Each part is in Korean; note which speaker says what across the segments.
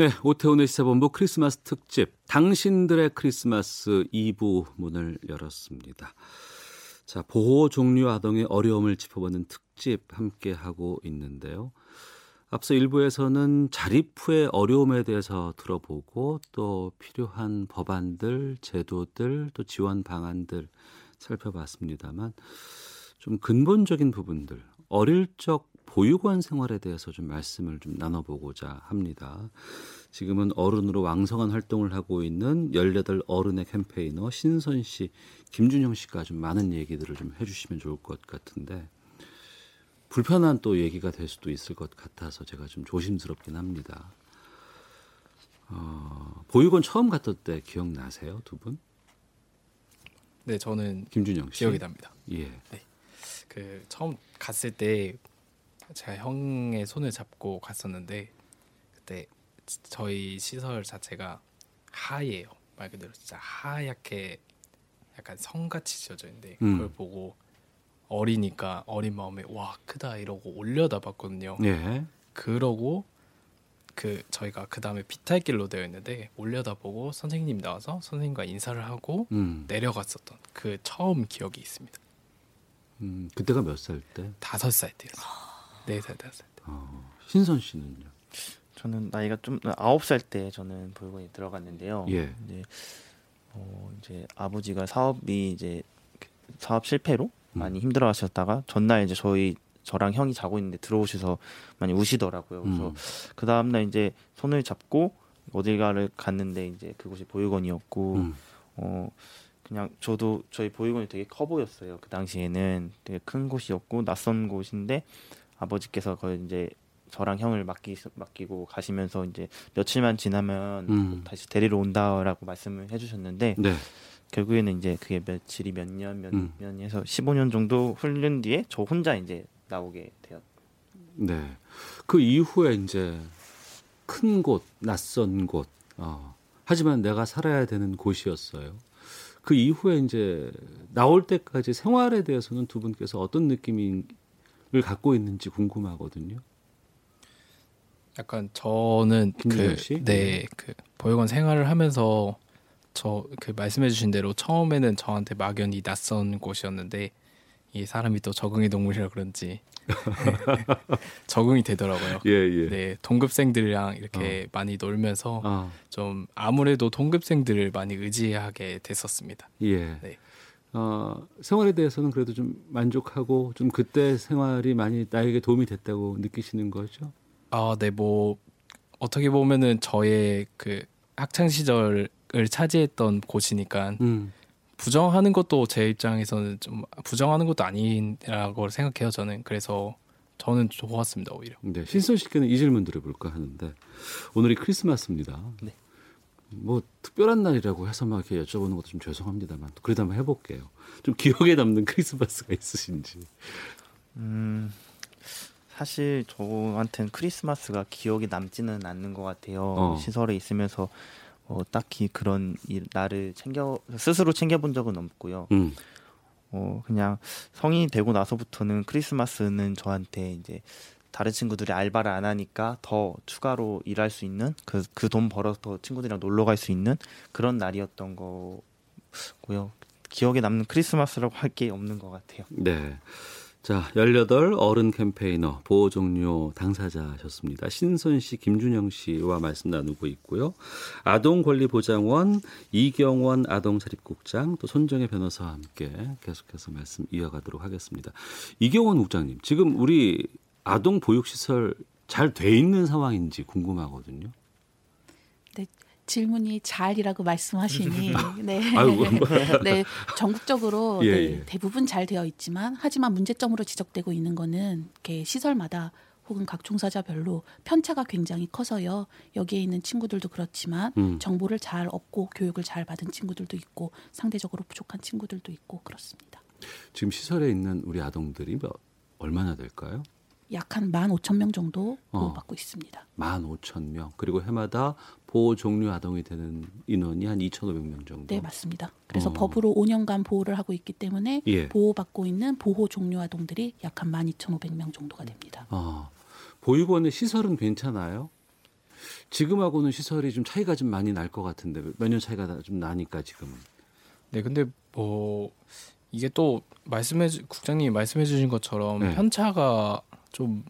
Speaker 1: 네, 오태훈의 시사본부 크리스마스 특집 당신들의 크리스마스 2부 문을 열었습니다. 자, 보호 종류 아동의 어려움을 짚어보는 특집 함께 하고 있는데요. 앞서 일부에서는 자립 후의 어려움에 대해서 들어보고 또 필요한 법안들, 제도들, 또 지원 방안들 살펴봤습니다만 좀 근본적인 부분들, 어릴 적 보육원 생활에 대해서 좀 말씀을 좀 나눠보고자 합니다. 지금은 어른으로 왕성한 활동을 하고 있는 18 어른의 캠페이너 신선 씨, 김준영 씨가 좀 많은 얘기들을 좀 해주시면 좋을 것 같은데 불편한 또 얘기가 될 수도 있을 것 같아서 제가 좀 조심스럽긴 합니다. 어, 보육원 처음 갔던 때 기억나세요, 두 분?
Speaker 2: 네, 저는
Speaker 1: 김준영 씨.
Speaker 2: 기억이 납니다.
Speaker 1: 예.
Speaker 2: 그 처음 갔을 때 제가 형의 손을 잡고 갔었는데 그때 저희 시설 자체가 하얘요. 말 그대로 진짜 하얗게 약간 성같이 지어져 있는데
Speaker 1: 음.
Speaker 2: 그걸 보고 어리니까 어린 마음에 와 크다 이러고 올려다 봤거든요.
Speaker 1: 예.
Speaker 2: 그러고 그 저희가 그 다음에 비탈길로 되어 있는데 올려다 보고 선생님 나와서 선생님과 인사를 하고
Speaker 1: 음.
Speaker 2: 내려갔었던 그 처음 기억이 있습니다.
Speaker 1: 음, 그때가 몇 살 때?
Speaker 2: 다섯 살 때였어요. 네 살, 다섯 살 때.
Speaker 1: 어, 신선 씨는요?
Speaker 3: 저는 나이가 좀 아홉 살 때 저는 보육원에 들어갔는데요.
Speaker 1: 예.
Speaker 3: 이제 어 이제 아버지가 사업이 이제 그 사업 실패로 많이 힘들어하셨다가 전날 이제 저희 저랑 형이 자고 있는데 들어오셔서 많이 우시더라고요. 그래서
Speaker 1: 음.
Speaker 3: 그 다음 날 이제 손을 잡고 어딜가를 갔는데 이제 그곳이 보육원이었고
Speaker 1: 음.
Speaker 3: 어 그냥 저도 저희 보육원이 되게 커 보였어요. 그 당시에는 되게 큰 곳이었고 낯선 곳인데 아버지께서 거의 이제 저랑 형을 맡기 맡기고 가시면서 이제 며칠만 지나면
Speaker 1: 음.
Speaker 3: 다시 데리러 온다라고 말씀을 해주셨는데
Speaker 1: 네.
Speaker 3: 결국에는 이제 그게 며칠이 몇 년몇
Speaker 1: 음.
Speaker 3: 년에서 15년 정도 흐른 뒤에 저 혼자 이제 나오게 되었.
Speaker 1: 네. 그 이후에 이제 큰 곳, 낯선 곳, 어, 하지만 내가 살아야 되는 곳이었어요. 그 이후에 이제 나올 때까지 생활에 대해서는 두 분께서 어떤 느낌을 갖고 있는지 궁금하거든요.
Speaker 2: 약간 저는
Speaker 1: 김준영 씨?
Speaker 2: 그, 네, 그 보육원 생활을 하면서 저 그 말씀해주신 대로 처음에는 저한테 막연히 낯선 곳이었는데 이 사람이 또 적응의 동물이라 그런지 적응이 되더라고요.
Speaker 1: 예, 예.
Speaker 2: 네, 동급생들이랑 이렇게 많이 놀면서
Speaker 1: 아,
Speaker 2: 좀 아무래도 동급생들을 많이 의지하게 됐었습니다.
Speaker 1: 예.
Speaker 2: 네.
Speaker 1: 어, 생활에 대해서는 그래도 좀 만족하고 좀 그때 생활이 많이 나에게 도움이 됐다고 느끼시는 거죠?
Speaker 2: 아, 네, 뭐 어떻게 보면은 저의 그 학창 시절을 차지했던 곳이니까
Speaker 1: 음.
Speaker 2: 부정하는 것도 제 입장에서는 좀 부정하는 것도 아니라고 생각해요. 저는 그래서 저는 좋았습니다 오히려.
Speaker 1: 네, 신선 씨께는 이 질문 드려볼까 하는데 오늘이 크리스마스입니다.
Speaker 3: 네.
Speaker 1: 뭐 특별한 날이라고 해서 막 이렇게 여쭤보는 것도 좀 죄송합니다만 그래도 한번 해볼게요. 좀 기억에 남는 크리스마스가 있으신지.
Speaker 3: 음 사실 저한테는 크리스마스가 기억에 남지는 않는 것 같아요.
Speaker 1: 어.
Speaker 3: 시설에 있으면서 어, 딱히 그런 일, 나를 챙겨 스스로 챙겨본 적은 없고요.
Speaker 1: 음,
Speaker 3: 어 그냥 성인이 되고 나서부터는 크리스마스는 저한테 이제 다른 친구들이 알바를 안 하니까 더 추가로 일할 수 있는 그 그 돈 벌어서 더 친구들이랑 놀러 갈 수 있는 그런 날이었던 거고요. 기억에 남는 크리스마스라고 할 게 없는 것 같아요.
Speaker 1: 네. 자, 18 어른 캠페이너 보호 종료 당사자셨습니다. 신선 씨, 김준영 씨와 말씀 나누고 있고요. 아동권리보장원 이경원 아동사립국장 또 손정혜 변호사와 함께 계속해서 말씀 이어가도록 하겠습니다. 이경원 국장님, 지금 우리 아동 보육시설 잘 돼 있는 상황인지 궁금하거든요.
Speaker 4: 네, 질문이 잘이라고 말씀하시니 네.
Speaker 1: 아이고.
Speaker 4: 네, 전국적으로
Speaker 1: 예,
Speaker 4: 네,
Speaker 1: 예.
Speaker 4: 대부분 잘 되어 있지만 하지만 문제점으로 지적되고 있는 거는 이렇게 시설마다 혹은 각 종사자별로 편차가 굉장히 커서요. 여기에 있는 친구들도 그렇지만
Speaker 1: 음.
Speaker 4: 정보를 잘 얻고 교육을 잘 받은 친구들도 있고 상대적으로 부족한 친구들도 있고 그렇습니다.
Speaker 1: 지금 시설에 있는 우리 아동들이 몇, 얼마나 될까요?
Speaker 4: 약한 15,000명 정도
Speaker 1: 어.
Speaker 4: 보호받고 있습니다.
Speaker 1: 15,000명. 그리고 해마다 보호 종류 아동이 되는 인원이 한 2,500명 정도.
Speaker 4: 네, 맞습니다. 그래서
Speaker 1: 어.
Speaker 4: 법으로 5년간 보호를 하고 있기 때문에
Speaker 1: 예.
Speaker 4: 보호받고 있는 보호 종류 아동들이 약한 12,500명 정도가 됩니다.
Speaker 1: 아, 보육원의 시설은 괜찮아요? 지금하고는 시설이 좀 차이가 좀 많이 날 것 같은데 몇 년 차이가 나- 좀 나니까 지금은.
Speaker 2: 네, 근데 뭐 이게 또 말씀해 주- 국장님이 말씀해 주신 것처럼
Speaker 1: 네.
Speaker 2: 편차가 좀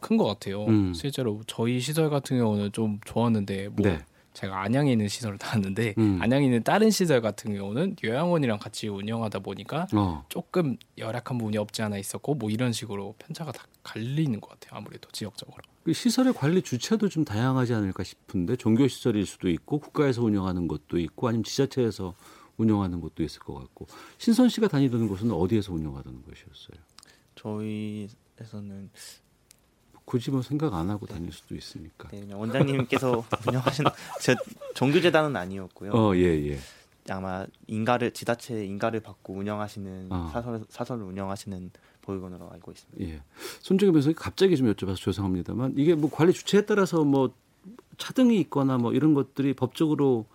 Speaker 2: 큰 것 같아요.
Speaker 1: 음.
Speaker 2: 실제로 저희 시설 같은 경우는 좀 좋았는데 뭐
Speaker 1: 네.
Speaker 2: 제가 안양에 있는 시설을 다녔는데
Speaker 1: 음.
Speaker 2: 안양에 있는 다른 시설 같은 경우는 요양원이랑 같이 운영하다 보니까
Speaker 1: 어.
Speaker 2: 조금 열악한 부분이 없지 않아 있었고 뭐 이런 식으로 편차가 다 갈리는 것 같아요. 아무래도 지역적으로.
Speaker 1: 그 시설의 관리 주체도 좀 다양하지 않을까 싶은데 종교 시설일 수도 있고 국가에서 운영하는 것도 있고 아니면 지자체에서 운영하는 것도 있을 것 같고 신선 씨가 다니던 곳은 어디에서 운영하던 곳이었어요?
Speaker 3: 저희 에서는
Speaker 1: 굳이 뭐 생각 안 하고 다닐 수도 있으니까.
Speaker 3: 네, 그냥 원장님께서 운영하시는 제 종교 재단은 아니었고요.
Speaker 1: 어, 예, 예.
Speaker 3: 아마 인가를 지자체 인가를 받고 운영하시는
Speaker 1: 어.
Speaker 3: 사설 사설을 운영하시는 보육원으로 알고 있습니다.
Speaker 1: 예. 손정혜 변호사님 갑자기 좀 여쭤봐서 죄송합니다만 이게 뭐 관리 주체에 따라서 뭐 차등이 있거나 뭐 이런 것들이 법적으로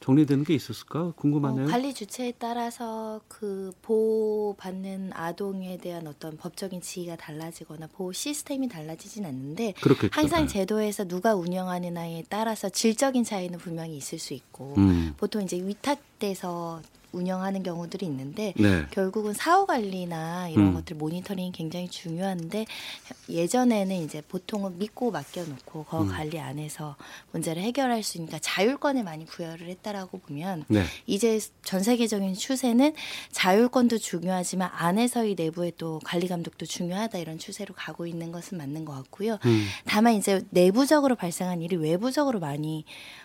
Speaker 1: 정리되는 게 있었을까 궁금하네요.
Speaker 5: 어, 관리 주체에 따라서 그 보호받는 아동에 대한 어떤 법적인 지위가 달라지거나 보호 시스템이 달라지진 않는데
Speaker 1: 그렇겠죠.
Speaker 5: 항상
Speaker 1: 네.
Speaker 5: 제도에서 누가 운영하느냐에 따라서 질적인 차이는 분명히 있을 수 있고
Speaker 1: 음.
Speaker 5: 보통 이제 위탁돼서 운영하는 경우들이 있는데
Speaker 1: 네.
Speaker 5: 결국은 사후 관리나 이런
Speaker 1: 음.
Speaker 5: 것들 모니터링이 굉장히 중요한데 예전에는 이제 보통은 믿고 맡겨놓고 그
Speaker 1: 음.
Speaker 5: 관리 안에서 문제를 해결할 수 있으니까 자율권을 많이 부여를 했다라고 보면
Speaker 1: 네.
Speaker 5: 이제 전 세계적인 추세는 자율권도 중요하지만 안에서의 내부의 또 관리 감독도 중요하다 이런 추세로 가고 있는 것은 맞는 것 같고요.
Speaker 1: 음.
Speaker 5: 다만 이제 내부적으로 발생한 일이 외부적으로 많이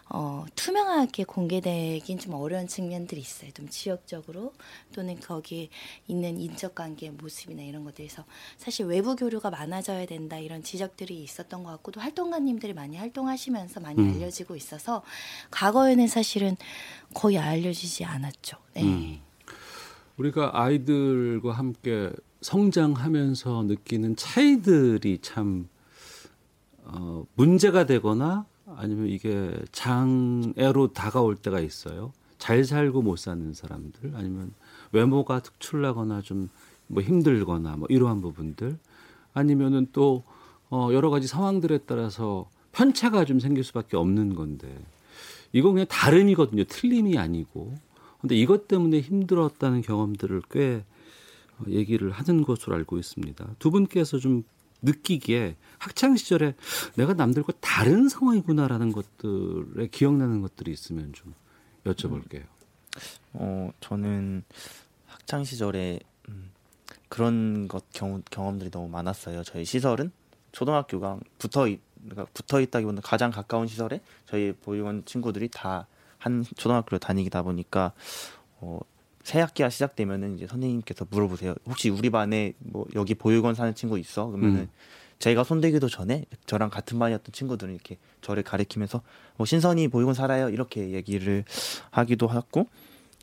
Speaker 5: 어, 투명하게 공개되긴 좀 어려운 측면들이 있어요. 좀 지역적으로 또는 거기에 있는 인적 관계의 모습이나 이런 것들에서 사실 외부 교류가 많아져야 된다 이런 지적들이 있었던 것 같고 또 활동가님들이 많이 활동하시면서 많이
Speaker 1: 음.
Speaker 5: 알려지고 있어서 과거에는 사실은 거의 알려지지 않았죠. 네.
Speaker 1: 음. 우리가 아이들과 함께 성장하면서 느끼는 차이들이 참 어, 문제가 되거나 아니면 이게 장애로 다가올 때가 있어요. 잘 살고 못 사는 사람들 아니면 외모가 특출나거나 좀 뭐 힘들거나 뭐 이러한 부분들 아니면은 또 어, 여러 가지 상황들에 따라서 편차가 좀 생길 수밖에 없는 건데 이건 그냥 다름이거든요. 틀림이 아니고. 근데 이것 때문에 힘들었다는 경험들을 꽤 어, 얘기를 하는 것으로 알고 있습니다. 두 분께서 좀 느끼기에 학창 시절에 내가 남들과 다른 상황이구나라는 것들에 기억나는 것들이 있으면 좀 여쭤볼게요.
Speaker 3: 어 저는 학창 시절에 음, 그런 것 경험, 경험들이 너무 많았어요. 저희 시설은 초등학교가 붙어 있, 그러니까 붙어 있다기보다 가장 가까운 시설에 저희 보육원 친구들이 다 한 초등학교를 다니다 보니까 어, 새 학기가 시작되면은 이제 선생님께서 물어보세요. 혹시 우리 반에 뭐 여기 보육원 사는 친구 있어? 그러면은
Speaker 1: 음.
Speaker 3: 제가 손대기도 전에 저랑 같은 반이었던 친구들은 이렇게 저를 가리키면서 뭐 신선이 보육원 살아요 이렇게 얘기를 하기도 하고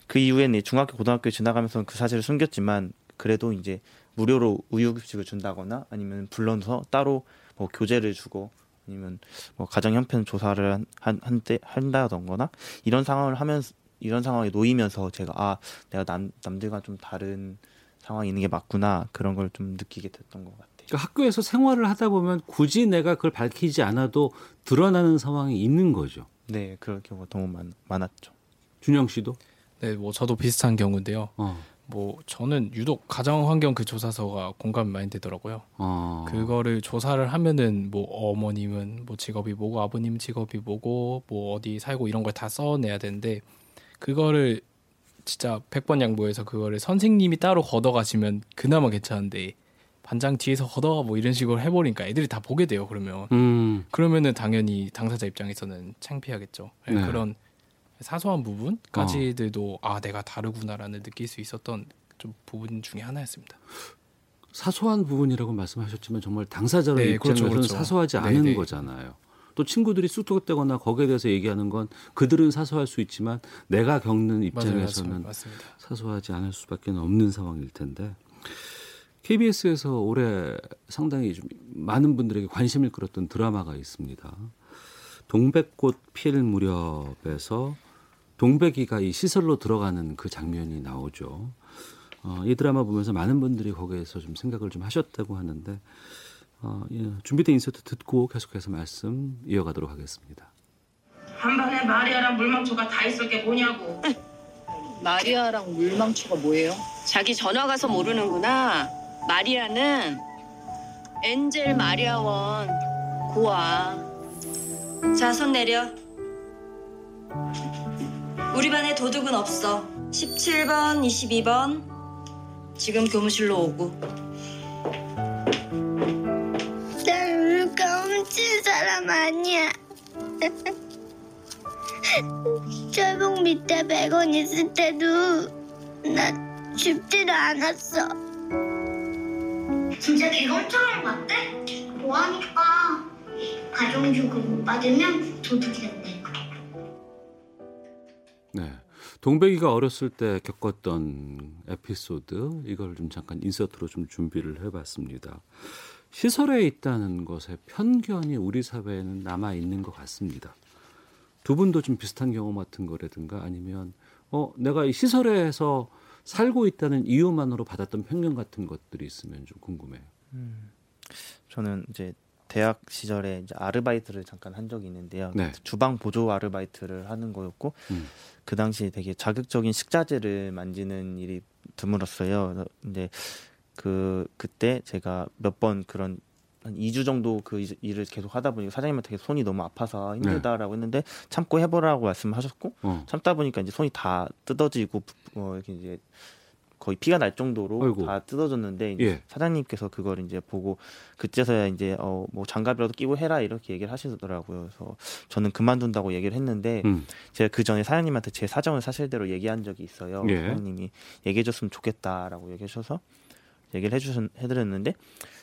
Speaker 3: 그 이후에는 중학교 고등학교 지나가면서 그 사실을 숨겼지만 그래도 이제 무료로 우유 급식을 준다거나 아니면 불러서 따로 뭐 교재를 주고 아니면 뭐 가정 형편 조사를 한, 한, 한때 한다던거나 이런 상황을 하면서 이런 상황에 놓이면서 제가 아 내가 남 남들과 좀 다른 상황이 있는 게 맞구나 그런 걸 좀 느끼게 됐던 것 같아요.
Speaker 1: 그러니까 학교에서 생활을 하다 보면 굳이 내가 그걸 밝히지 않아도 드러나는 상황이 있는 거죠.
Speaker 3: 네, 그럴 경우가 너무 많, 많았죠.
Speaker 1: 준영 씨도?
Speaker 2: 네, 뭐 저도 비슷한 경우인데요.
Speaker 1: 어.
Speaker 2: 뭐 저는 유독 가정 환경 그 조사서가 공감이 많이 되더라고요.
Speaker 1: 어.
Speaker 2: 그거를 조사를 하면은 뭐 어머님은 뭐 직업이 뭐고 아버님 직업이 뭐고 뭐 어디 살고 이런 걸 다 써내야 되는데 그거를 진짜 100번 양보해서 그거를 선생님이 따로 걷어가시면 그나마 괜찮은데 반장 뒤에서 걷어가 뭐 이런 식으로 해버리니까 애들이 다 보게 돼요 그러면
Speaker 1: 음.
Speaker 2: 그러면은 당연히 당사자 입장에서는 창피하겠죠 네,
Speaker 1: 네.
Speaker 2: 그런 사소한 부분까지들도 아 내가 다르구나라는 느낄 수 있었던 좀 부분 중에 하나였습니다
Speaker 1: 사소한 부분이라고 말씀하셨지만 정말 당사자의
Speaker 2: 네,
Speaker 1: 입장에서는
Speaker 2: 그렇죠, 그렇죠.
Speaker 1: 사소하지
Speaker 2: 네,
Speaker 1: 않은
Speaker 2: 네.
Speaker 1: 거잖아요. 또 친구들이 쑥덕대거나 거기에 대해서 얘기하는 건 그들은 사소할 수 있지만 내가 겪는
Speaker 2: 맞아요,
Speaker 1: 입장에서는.
Speaker 2: 맞습니다.
Speaker 1: 사소하지 않을 수밖에 없는 상황일 텐데 KBS에서 올해 상당히 좀 많은 분들에게 관심을 끌었던 드라마가 있습니다. 동백꽃 필 무렵에서 동백이가 이 시설로 들어가는 그 장면이 나오죠. 어, 이 드라마 보면서 많은 분들이 거기에서 좀 생각을 좀 하셨다고 하는데 어, 예, 준비된 인서트 듣고 계속해서 말씀 이어가도록 하겠습니다.
Speaker 6: 한반에 마리아랑 물망초가 다 있을 게 뭐냐고.
Speaker 7: 마리아랑 물망초가 뭐예요? 자기 전화 가서 모르는구나. 마리아는 엔젤 마리아원 고아.
Speaker 8: 자, 손 내려. 우리 반에 도둑은 없어. 17번, 22번. 지금 교무실로 오고.
Speaker 9: 훔친 사람 아니야. 철봉 밑에 100원 있을 때도 나 줍지도 않았어. 진짜 것 같대? 뭐하니까 가정주금 못 받으면 도둑이 된대.
Speaker 1: 네. 동백이가 어렸을 때 겪었던 에피소드 이걸 좀 잠깐 인서트로 좀 준비를 해봤습니다. 시설에 있다는 것에 편견이 우리 사회에는 남아 있는 것 같습니다. 두 분도 좀 비슷한 경험 같은 거라든가 아니면 어 내가 이 시설에서 살고 있다는 이유만으로 받았던 편견 같은 것들이 있으면 좀 궁금해요.
Speaker 3: 저는 이제 대학 시절에 이제 아르바이트를 잠깐 한 적이 있는데요.
Speaker 1: 네.
Speaker 3: 주방 보조 아르바이트를 하는 거였고
Speaker 1: 음.
Speaker 3: 그 당시에 되게 자극적인 식자재를 만지는 일이 드물었어요. 이제 그 그때 제가 몇 번 그런 한 2주 정도 그 일- 일을 계속 하다 보니까 사장님한테 손이 너무 아파서 힘들다라고 했는데 참고 해보라고 말씀하셨고
Speaker 1: 어.
Speaker 3: 참다 보니까 이제 손이 다 뜯어지고 어, 이렇게 이제 거의 피가 날 정도로
Speaker 1: 아이고.
Speaker 3: 다 뜯어졌는데
Speaker 1: 예.
Speaker 3: 사장님께서 그걸 이제 보고 그때서야 이제 어 뭐 장갑이라도 끼고 해라 이렇게 얘기를 하시더라고요. 그래서 저는 그만둔다고 얘기를 했는데
Speaker 1: 음.
Speaker 3: 제가 그 전에 사장님한테 제 사정을 사실대로 얘기한 적이 있어요.
Speaker 1: 예.
Speaker 3: 사장님이 얘기해줬으면 좋겠다라고 얘기하셔서 얘기를 해주신 해드렸는데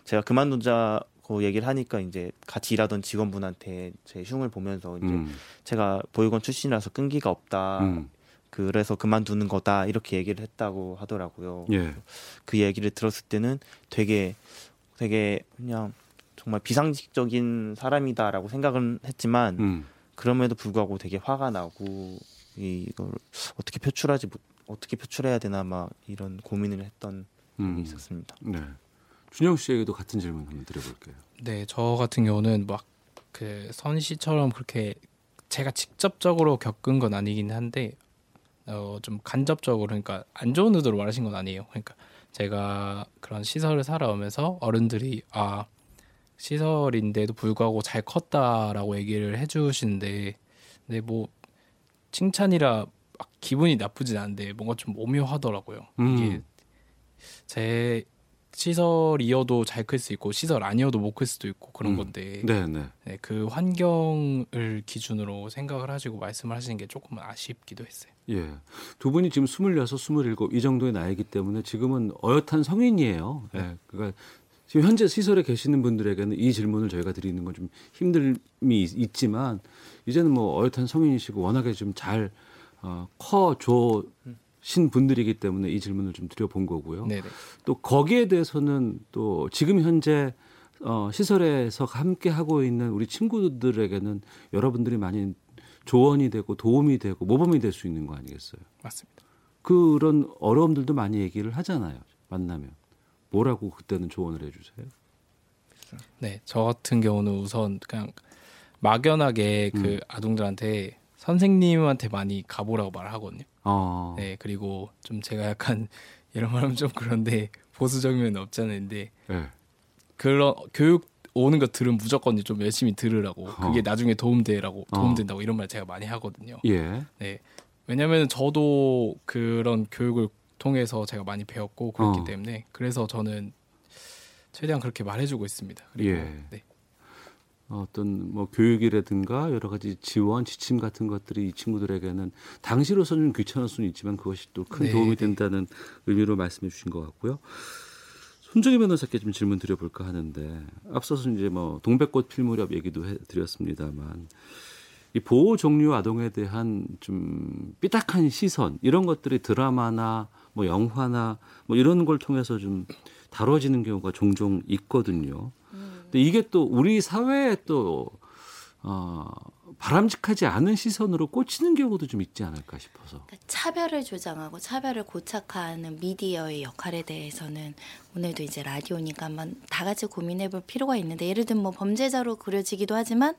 Speaker 3: 제가 그만두자고 얘기를 하니까 이제 같이 일하던 직원분한테 제 흉을 보면서 이제
Speaker 1: 음.
Speaker 3: 제가 보육원 출신이라서 끈기가 없다.
Speaker 1: 음.
Speaker 3: 그래서 그만두는 거다 이렇게 얘기를 했다고 하더라고요.
Speaker 1: 예.
Speaker 3: 그 얘기를 들었을 때는 되게 되게 그냥 정말 비상식적인 사람이다라고 생각은 했지만
Speaker 1: 음.
Speaker 3: 그럼에도 불구하고 되게 화가 나고 이걸 어떻게 표출하지 못 어떻게 표출해야 되나 막 이런 고민을 했던
Speaker 1: 음.
Speaker 3: 있었습니다.
Speaker 1: 네. 준영 씨에게도 같은 질문 한번 드려볼게요.
Speaker 2: 네, 저 같은 경우는 막 그 선 씨처럼 그렇게 제가 직접적으로 겪은 건 아니긴 한데 어 좀 간접적으로 그러니까 안 좋은 의도로 말하신 건 아니에요. 그러니까 제가 그런 시설을 살아오면서 어른들이 아 시설인데도 불구하고 잘 컸다라고 얘기를 해주시는데 근데 뭐 칭찬이라 막 기분이 나쁘진 않은데 뭔가 좀 오묘하더라고요.
Speaker 1: 음.
Speaker 2: 이게 제 시설이어도 잘 클 수 있고 시설 아니어도 못 클 수도 있고 그런
Speaker 1: 음.
Speaker 2: 건데
Speaker 1: 네, 네.
Speaker 2: 네, 그 환경을 기준으로 생각을 하시고 말씀을 하시는 게 조금 아쉽기도 했어요.
Speaker 1: 예. 두 분이 지금 26, 27이 정도의 나이기 때문에 지금은 어엿한 성인이에요. 예. 그러니까 지금 현재 시설에 계시는 분들에게는 이 질문을 저희가 드리는 건 좀 힘듦이 있- 있지만 이제는 뭐 어엿한 성인이시고 워낙에 좀 잘 어, 커줘 신 분들이기 때문에 이 질문을 좀 드려본 거고요.
Speaker 2: 네네.
Speaker 1: 또 거기에 대해서는 또 지금 현재 어, 시설에서 함께 하고 있는 우리 친구들에게는 여러분들이 많이 조언이 되고 도움이 되고 모범이 될 수 있는 거 아니겠어요?
Speaker 2: 맞습니다.
Speaker 1: 그런 어려움들도 많이 얘기를 하잖아요. 만나면 뭐라고 그때는 조언을 해주세요?
Speaker 2: 네, 저 같은 경우는 우선 그냥 막연하게 그
Speaker 1: 음.
Speaker 2: 아동들한테 선생님한테 많이 가보라고 말을 하거든요.
Speaker 1: 어,
Speaker 2: 네, 그리고 좀 제가 약간 이런 말하면 좀 그런데 보수적인 면은 없지 않은데
Speaker 1: 예.
Speaker 2: 그런 교육 오는 거 들으면 무조건 좀 열심히 들으라고 그게
Speaker 1: 어.
Speaker 2: 나중에 도움되라고
Speaker 1: 어.
Speaker 2: 도움된다고 이런 말 제가 많이 하거든요.
Speaker 1: 예.
Speaker 2: 네. 왜냐면 저도 그런 교육을 통해서 제가 많이 배웠고 그렇기
Speaker 1: 어.
Speaker 2: 때문에 그래서 저는 최대한 그렇게 말해주고 있습니다. 그리고
Speaker 1: 예.
Speaker 2: 네.
Speaker 1: 어떤 뭐 교육이라든가 여러 가지 지원, 지침 같은 것들이 이 친구들에게는 당시로서는 좀 귀찮을 수는 있지만 그것이 또큰
Speaker 2: 네,
Speaker 1: 도움이
Speaker 2: 네.
Speaker 1: 된다는 의미로 말씀해 주신 것 같고요. 손정희 변호사께 좀 질문 드려볼까 하는데 앞서서 이제 뭐 동백꽃 필 무렵 얘기도 해드렸습니다만 이 보호 종류 아동에 대한 좀 삐딱한 시선 이런 것들이 드라마나 뭐 영화나 뭐 이런 걸 통해서 좀 다뤄지는 경우가 종종 있거든요. 근데 이게 또 우리 사회에 또 어, 바람직하지 않은 시선으로 꽂히는 경우도 좀 있지 않을까 싶어서.
Speaker 5: 그러니까 차별을 조장하고 차별을 고착화하는 미디어의 역할에 대해서는 오늘도 이제 라디오니까 한번 다 같이 고민해 볼 필요가 있는데 예를 들면 뭐 범죄자로 그려지기도 하지만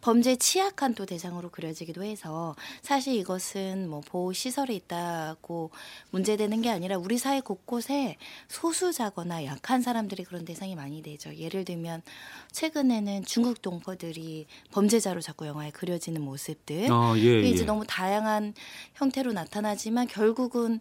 Speaker 5: 범죄 취약한 또 대상으로 그려지기도 해서 사실 이것은 뭐 보호 시설에 있다고 문제되는 게 아니라 우리 사회 곳곳에 소수자거나 약한 사람들이 그런 대상이 많이 되죠. 예를 들면 최근에는 중국 동포들이 범죄자로 자꾸 영화에 그려지는 모습들
Speaker 1: 아, 예,
Speaker 5: 이제
Speaker 1: 예.
Speaker 5: 너무 다양한 형태로 나타나지만 결국은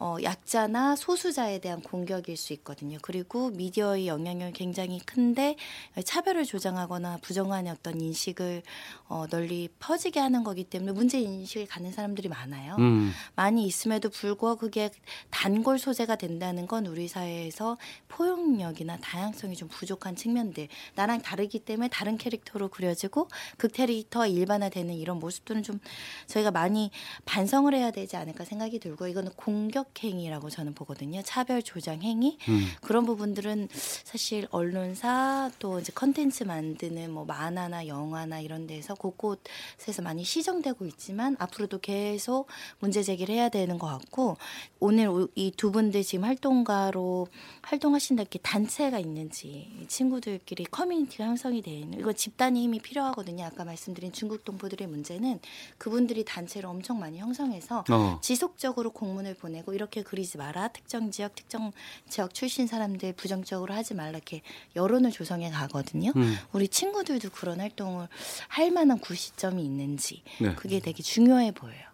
Speaker 5: 어, 약자나 소수자에 대한 공격일 수 있거든요. 그리고 미디어의 영향력이 굉장히 큰데 차별을 조장하거나 부정한 어떤 인식을 어, 널리 퍼지게 하는 거기 때문에 문제 인식을 갖는 사람들이 많아요.
Speaker 1: 음.
Speaker 5: 많이 있음에도 불구하고 그게 단골 소재가 된다는 건 우리 사회에서 포용력이나 다양성이 좀 부족한 측면들 나랑 다르기 때문에 다른 캐릭터로 그려지고 그 캐릭터가 일반화되는 이런 모습들은 좀 저희가 많이 반성을 해야 되지 않을까 생각이 들고 이거는 공격 행위라고 저는 보거든요. 차별 조장 행위
Speaker 1: 음.
Speaker 5: 그런 부분들은 사실 언론사 또 이제 컨텐츠 만드는 뭐 만화나 영화나 이런 데서 곳곳에서 많이 시정되고 있지만 앞으로도 계속 문제 제기를 해야 되는 것 같고 오늘 이 두 분들 지금 활동가로 활동하신다 이렇게 단체가 있는지 친구들끼리 커뮤니티가 형성이 돼 있는 이거 집단의 힘이 필요하거든요. 아까 말씀드린 중국 동포들의 문제는 그분들이 단체를 엄청 많이 형성해서
Speaker 1: 어.
Speaker 5: 지속적으로 공문을 보내고 이렇게 그리지 마라 특정 지역 특정 지역 출신 사람들 부정적으로 하지 말라 이렇게 여론을 조성해 가거든요.
Speaker 1: 음.
Speaker 5: 우리 친구들도 그런 활동을 할 만한 구시점이 있는지
Speaker 4: 네.
Speaker 5: 그게 되게 중요해 보여요.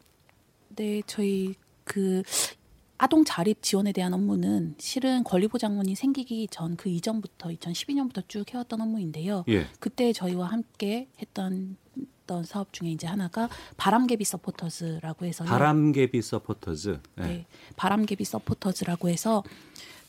Speaker 4: 네, 저희 그 아동 자립 지원에 대한 업무는 실은 권리보장원이 생기기 전 그 이전부터 2012년부터 쭉 해왔던 업무인데요.
Speaker 1: 예.
Speaker 4: 그때 저희와 함께 했던 어떤 사업 중에 이제 하나가 바람개비 서포터즈라고 해서
Speaker 1: 바람개비 서포터즈. 예.
Speaker 4: 네, 바람개비 서포터즈라고 해서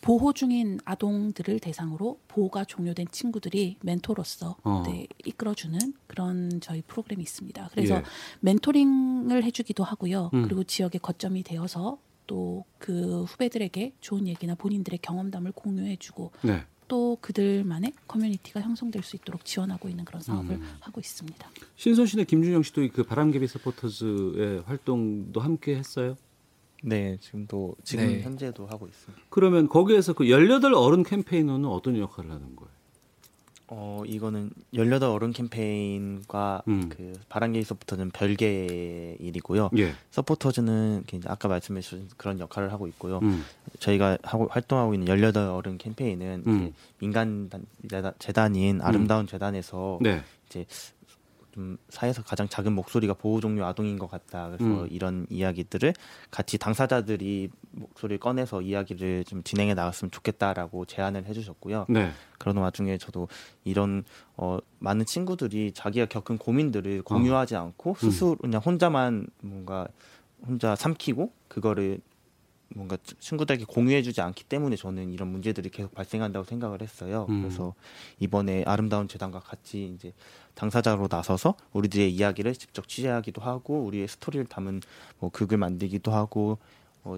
Speaker 4: 보호 중인 아동들을 대상으로 보호가 종료된 친구들이 멘토로서
Speaker 1: 어.
Speaker 4: 네, 이끌어주는 그런 저희 프로그램이 있습니다. 그래서
Speaker 1: 예.
Speaker 4: 멘토링을 해주기도 하고요.
Speaker 1: 음.
Speaker 4: 그리고 지역에 거점이 되어서 또 그 후배들에게 좋은 얘기나 본인들의 경험담을 공유해주고
Speaker 1: 네.
Speaker 4: 또 그들만의 커뮤니티가 형성될 수 있도록 지원하고 있는 그런 사업을
Speaker 1: 음.
Speaker 4: 하고 있습니다.
Speaker 1: 신선신의 김준영 씨도 그 바람개비 서포터즈의 활동도 함께 했어요.
Speaker 3: 네, 지금도 지금
Speaker 1: 네.
Speaker 3: 현재도 하고 있습니다.
Speaker 1: 그러면 거기에서 그18 어른 캠페이너는 어떤 역할을 하는 거예요?
Speaker 3: 어 이거는 18 어른 캠페인과
Speaker 1: 음.
Speaker 3: 그 바람개이서부터는 별개의 일이고요.
Speaker 1: 예.
Speaker 3: 서포터즈는 아까 말씀해 주신 그런 역할을 하고 있고요.
Speaker 1: 음.
Speaker 3: 저희가 하고 활동하고 있는 18 어른 캠페인은
Speaker 1: 음.
Speaker 3: 민간 재단인 아름다운 재단에서
Speaker 1: 네.
Speaker 3: 이제 좀 사회에서 가장 작은 목소리가 보호 종류 아동인 것 같다. 그래서
Speaker 1: 음.
Speaker 3: 이런 이야기들을 같이 당사자들이 목소리를 꺼내서 이야기를 좀 진행해 나갔으면 좋겠다라고 제안을 해주셨고요.
Speaker 1: 네.
Speaker 3: 그러는 와중에 저도 이런 어, 많은 친구들이 자기가 겪은 고민들을 공유하지 않고 스스로 그냥 혼자만 뭔가 혼자 삼키고 그거를 뭔가 치- 친구들에게 공유해주지 않기 때문에 저는 이런 문제들이 계속 발생한다고 생각을 했어요.
Speaker 1: 음.
Speaker 3: 그래서 이번에 아름다운 재단과 같이 이제 당사자로 나서서 우리들의 이야기를 직접 취재하기도 하고 우리의 스토리를 담은 뭐 극을 만들기도 하고 어,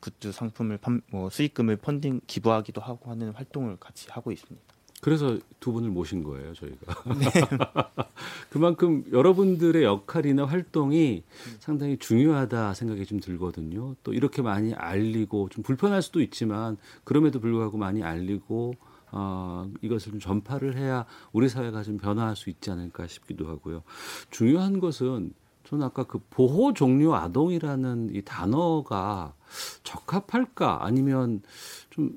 Speaker 3: 굿즈 상품을 판, 뭐 수익금을 펀딩 기부하기도 하고 하는 활동을 같이 하고 있습니다.
Speaker 1: 그래서 두 분을 모신 거예요, 저희가. 그만큼 여러분들의 역할이나 활동이 상당히 중요하다 생각이 좀 들거든요. 또 이렇게 많이 알리고 좀 불편할 수도 있지만 그럼에도 불구하고 많이 알리고 어, 이것을 좀 전파를 해야 우리 사회가 좀 변화할 수 있지 않을까 싶기도 하고요. 중요한 것은 저는 아까 그 보호 종료 아동이라는 이 단어가 적합할까 아니면 좀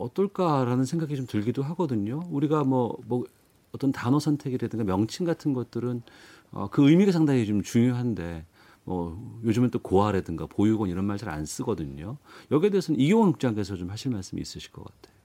Speaker 1: 어떨까라는 생각이 좀 들기도 하거든요. 우리가 뭐, 뭐 어떤 단어 선택이라든가 명칭 같은 것들은 어, 그 의미가 상당히 좀 중요한데 뭐 요즘은 또 고아라든가 보육원 이런 말 잘 안 쓰거든요. 여기에 대해서는 이용원 국장께서 좀 하실 말씀이 있으실 것 같아요.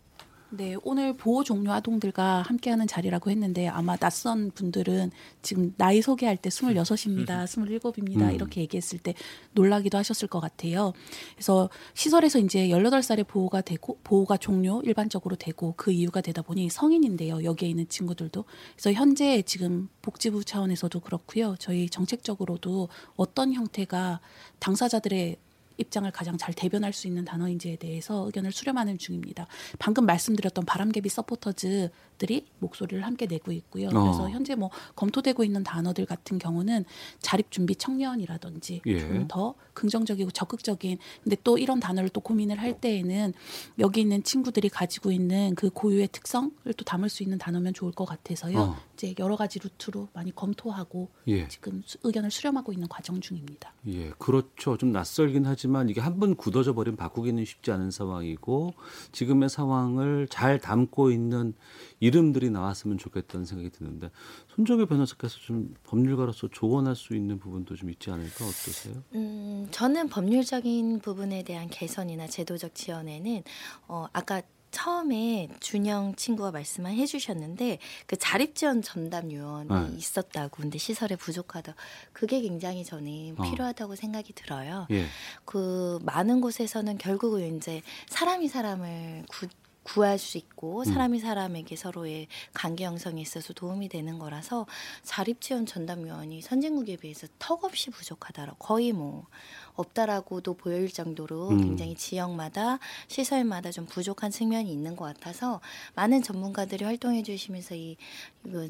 Speaker 4: 네, 오늘 보호 종료 아동들과 함께하는 자리라고 했는데 아마 낯선 분들은 지금 나이 소개할 때 26입니다, 27입니다
Speaker 10: 음.
Speaker 4: 이렇게 얘기했을 때 놀라기도 하셨을 것 같아요. 그래서 시설에서 이제 18살에 보호가 되고 보호가 종료 일반적으로 되고 그 이유가 되다 보니 성인인데요. 여기에 있는 친구들도. 그래서 현재 지금 복지부 차원에서도 그렇고요. 저희 정책적으로도 어떤 형태가 당사자들의 입장을 가장 잘 대변할 수 있는 단어인지에 대해서 의견을 수렴하는 중입니다. 방금 말씀드렸던 바람개비 서포터즈들이 목소리를 함께 내고 있고요.
Speaker 10: 어.
Speaker 4: 그래서 현재 뭐 검토되고 있는 단어들 같은 경우는 자립 준비 청년이라든지
Speaker 10: 예.
Speaker 4: 좀더 긍정적이고 적극적인 근데 또 이런 단어를 또 고민을 할 때에는 여기 있는 친구들이 가지고 있는 그 고유의 특성을 또 담을 수 있는 단어면 좋을 것 같아서요.
Speaker 1: 어.
Speaker 4: 이제 여러 가지 루트로 많이 검토하고
Speaker 1: 예.
Speaker 4: 지금 수- 의견을 수렴하고 있는 과정 중입니다.
Speaker 1: 예, 그렇죠. 좀 낯설긴 하지 만 이게 한 번 굳어져 버리면 바꾸기는 쉽지 않은 상황이고 지금의 상황을 잘 담고 있는 이름들이 나왔으면 좋겠다는 생각이 드는데 손정혜 변호사께서 좀 법률가로서 조언할 수 있는 부분도 좀 있지 않을까 어떠세요?
Speaker 5: 음, 저는 법률적인 부분에 대한 개선이나 제도적 지원에는 어, 아까 처음에 준영 친구가 말씀을 해주셨는데 그 자립지원 전담 요원이
Speaker 10: 네.
Speaker 5: 있었다고 근데 시설에 부족하다 그게 굉장히 저는
Speaker 10: 어.
Speaker 5: 필요하다고 생각이 들어요.
Speaker 1: 예.
Speaker 5: 그 많은 곳에서는 결국은 이제 사람이 사람을 구, 구할 수 있고 사람이 사람에게 서로의 관계 형성에 있어서 도움이 되는 거라서 자립지원 전담요원이 선진국에 비해서 턱없이 부족하다라고 거의 뭐 없다라고도 보일 정도로
Speaker 10: 음.
Speaker 5: 굉장히 지역마다 시설마다 좀 부족한 측면이 있는 것 같아서 많은 전문가들이 활동해 주시면서 이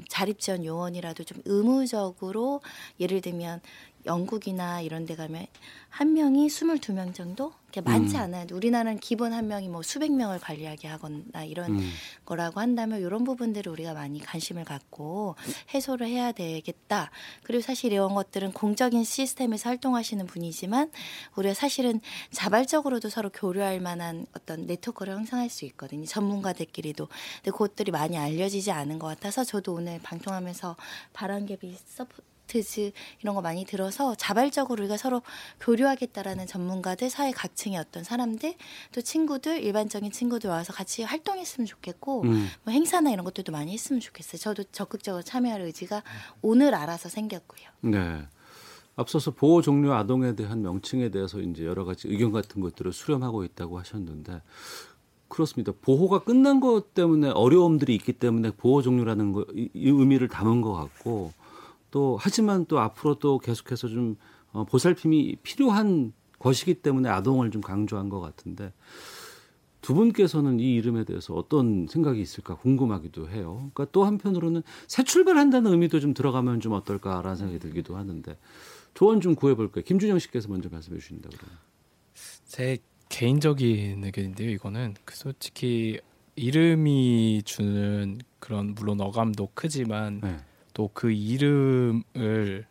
Speaker 5: 자립지원 요원이라도 좀 의무적으로 예를 들면 영국이나 이런 데 가면 한 명이 22명 정도? 이렇게 많지
Speaker 10: 음.
Speaker 5: 않아요. 우리나라는 기본 한 명이 뭐 수백 명을 관리하게 하거나 이런
Speaker 10: 음.
Speaker 5: 거라고 한다면 이런 부분들을 우리가 많이 관심을 갖고 해소를 해야 되겠다. 그리고 사실 이런 것들은 공적인 시스템에서 활동하시는 분이지만 우리가 사실은 자발적으로도 서로 교류할 만한 어떤 네트워크를 형성할 수 있거든요. 전문가들끼리도. 근데 그것들이 많이 알려지지 않은 것 같아서 저도 오늘 방송하면서 바람개비 서포터즈 이런 거 많이 들어서 자발적으로 우리가 서로 교류하겠다라는 전문가들, 사회 각층의 어떤 사람들, 또 친구들, 일반적인 친구들 와서 같이 활동했으면 좋겠고
Speaker 1: 음.
Speaker 5: 뭐 행사나 이런 것들도 많이 했으면 좋겠어요. 저도 적극적으로 참여할 의지가 오늘 알아서 생겼고요.
Speaker 1: 네. 앞서서 보호 종료 아동에 대한 명칭에 대해서 이제 여러 가지 의견 같은 것들을 수렴하고 있다고 하셨는데 그렇습니다. 보호가 끝난 것 때문에 어려움들이 있기 때문에 보호 종료라는 거, 이, 이 의미를 담은 것 같고 또 하지만 또 앞으로 또 계속해서 좀 어, 보살핌이 필요한 것이기 때문에 아동을 좀 강조한 것 같은데 두 분께서는 이 이름에 대해서 어떤 생각이 있을까 궁금하기도 해요. 그러니까 또 한편으로는 새 출발한다는 의미도 좀 들어가면 좀 어떨까라는 생각이 들기도 하는데 조언 좀 구해볼까요? 김준영 씨께서 먼저 말씀해 주신다 그러면.
Speaker 2: 제 개인적인 의견인데요. 이거는 그 솔직히 이름이 주는 그런 물론 어감도 크지만
Speaker 1: 네.
Speaker 2: 또 그 이름을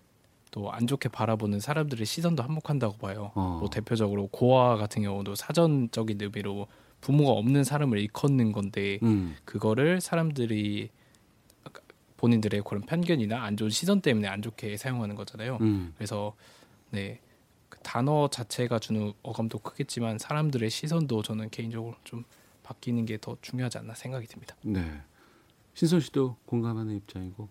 Speaker 2: 또 안 좋게 바라보는 사람들의 시선도 한몫한다고 봐요.
Speaker 1: 어.
Speaker 2: 뭐 대표적으로 고아 같은 경우도 사전적인 의미로 부모가 없는 사람을 일컫는 건데
Speaker 1: 음.
Speaker 2: 그거를 사람들이 본인들의 그런 편견이나 안 좋은 시선 때문에 안 좋게 사용하는 거잖아요.
Speaker 1: 음.
Speaker 2: 그래서 네. 그 단어 자체가 주는 어감도 크겠지만 사람들의 시선도 저는 개인적으로 좀 바뀌는 게 더 중요하지 않나 생각이 듭니다.
Speaker 1: 네. 신선 씨도 공감하는 입장이고.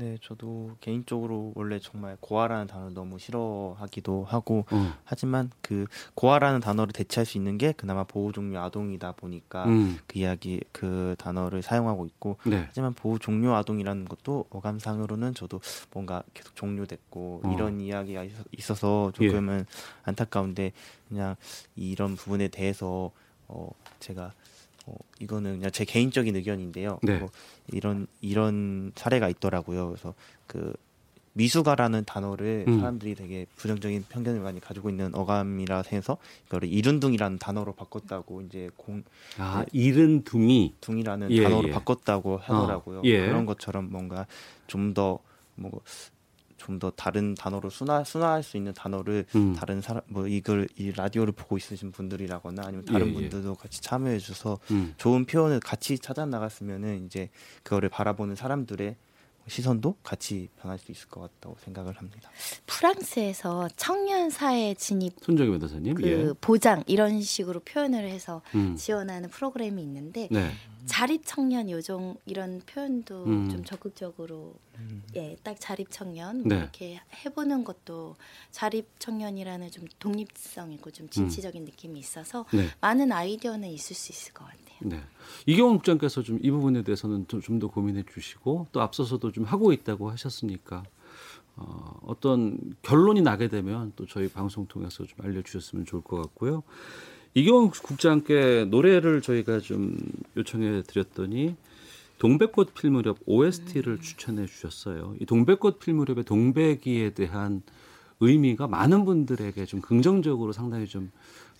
Speaker 3: 네, 저도 개인적으로 원래 정말 고아라는 단어를 너무 싫어하기도 하고
Speaker 1: 어.
Speaker 3: 하지만 그 고아라는 단어를 대체할 수 있는 게 그나마 보호 종류 아동이다 보니까
Speaker 1: 음.
Speaker 3: 그 이야기 그 단어를 사용하고 있고
Speaker 1: 네.
Speaker 3: 하지만 보호 종료 아동이라는 것도 어감상으로는 저도 뭔가 계속 종료됐고
Speaker 1: 어.
Speaker 3: 이런 이야기가 있어- 있어서 조금은 안타까운데 그냥 이런 부분에 대해서 어 제가 어 이거는 그냥 제 개인적인 의견인데요.
Speaker 1: 네.
Speaker 3: 뭐 이런 이런 사례가 있더라고요. 그래서 그 미숙아라는 단어를
Speaker 1: 음.
Speaker 3: 사람들이 되게 부정적인 편견을 많이 가지고 있는 어감이라 해서 이거를 이른둥이라는 단어로 바꿨다고 이제 공
Speaker 1: 아,
Speaker 3: 네,
Speaker 1: 이른 둥이.
Speaker 3: 둥이라는
Speaker 1: 예,
Speaker 3: 단어로
Speaker 1: 예.
Speaker 3: 바꿨다고 하더라고요.
Speaker 1: 어, 예.
Speaker 3: 그런 것처럼 뭔가 좀더 뭐 좀 더 다른 단어로 순화 순화할 수 있는 단어를
Speaker 1: 음.
Speaker 3: 다른 사람 뭐 이걸 이 라디오를 보고 있으신 분들이라거나 아니면 다른
Speaker 1: 예, 예.
Speaker 3: 분들도 같이 참여해 주셔서
Speaker 1: 음.
Speaker 3: 좋은 표현을 같이 찾아 나갔으면은 이제 그거를 바라보는 사람들의 시선도 같이 변할 수 있을 것 같다고 생각을 합니다.
Speaker 5: 프랑스에서 청년 사회 진입
Speaker 1: 손정희 변호사님.
Speaker 5: 그
Speaker 1: 예.
Speaker 5: 보장 이런 식으로 표현을 해서
Speaker 1: 음.
Speaker 5: 지원하는 프로그램이 있는데
Speaker 1: 네.
Speaker 5: 자립 청년 요정 이런 표현도
Speaker 1: 음.
Speaker 5: 좀 적극적으로 예, 딱 자립 청년 뭐
Speaker 1: 네.
Speaker 5: 이렇게 해보는 것도 자립 청년이라는 좀 독립성 있고 좀 진취적인 느낌이 있어서
Speaker 1: 네.
Speaker 5: 많은 아이디어는 있을 수 있을 것 같아요.
Speaker 1: 네. 이경원 국장께서 좀 이 부분에 대해서는 좀 더 고민해 주시고 또 앞서서도 좀 하고 있다고 하셨으니까 어, 어떤 결론이 나게 되면 또 저희 방송 통해서 좀 알려주셨으면 좋을 것 같고요. 이경원 국장께 노래를 저희가 좀 요청해 드렸더니 동백꽃 필 무렵 OST를 추천해 주셨어요. 이 동백꽃 필 무렵의 동백이에 대한 의미가 많은 분들에게 좀 긍정적으로 상당히 좀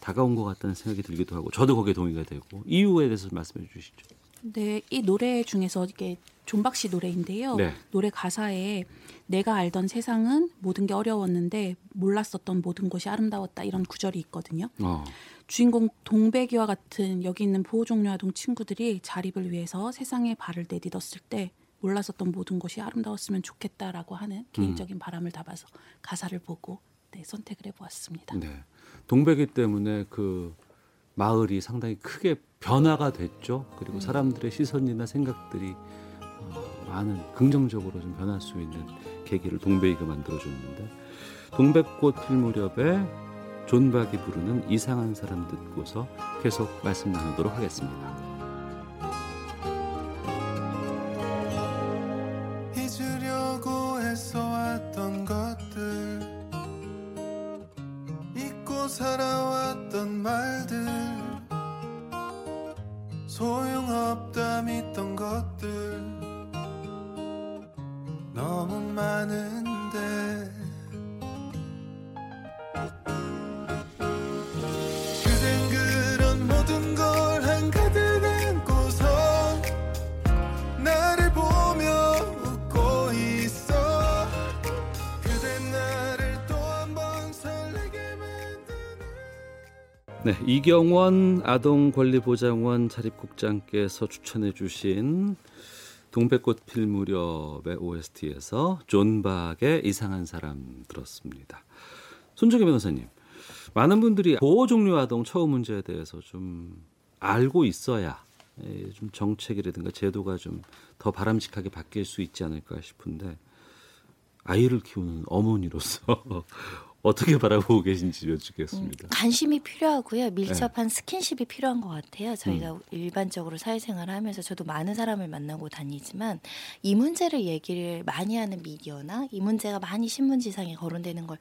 Speaker 1: 다가온 것 같다는 생각이 들기도 하고 저도 거기에 동의가 되고 이유에 대해서 좀 말씀해 주시죠.
Speaker 4: 네, 이 노래 중에서 이게 존박 씨 노래인데요.
Speaker 1: 네.
Speaker 4: 노래 가사에 내가 알던 세상은 모든 게 어려웠는데 몰랐었던 모든 것이 아름다웠다 이런 구절이 있거든요.
Speaker 1: 어.
Speaker 4: 주인공 동백이와 같은 여기 있는 보호종료 아동 친구들이 자립을 위해서 세상에 발을 내딛었을 때 몰랐었던 모든 것이 아름다웠으면 좋겠다라고 하는 개인적인 바람을 담아서 가사를 보고 네, 선택을 해보았습니다.
Speaker 1: 네. 동백이 때문에 그 마을이 상당히 크게 변화가 됐죠. 그리고 사람들의 시선이나 생각들이 어, 많은 긍정적으로 좀 변할 수 있는 계기를 동백이가 만들어줬는데 동백꽃 필 무렵에 존박이 부르는 이상한 사람 듣고서 계속 말씀 나누도록 하겠습니다. 이경원 아동권리보장원 자립국장께서 추천해 주신 동백꽃 필 무렵의 OST에서 존 박의 이상한 사람 들었습니다. 손정혜 변호사님, 많은 분들이 보호 종료 아동 처우 문제에 대해서 좀 알고 있어야 예, 좀 정책이라든가 제도가 좀 더 바람직하게 바뀔 수 있지 않을까 싶은데 아이를 키우는 어머니로서 어떻게 바라보고 계신지 여쭙겠습니다.
Speaker 5: 관심이 필요하고요. 밀접한
Speaker 1: 네.
Speaker 5: 스킨십이 필요한 것 같아요. 저희가
Speaker 1: 음.
Speaker 5: 일반적으로 사회생활을 하면서 저도 많은 사람을 만나고 다니지만 이 문제를 얘기를 많이 하는 미디어나 이 문제가 많이 신문지상에 거론되는 걸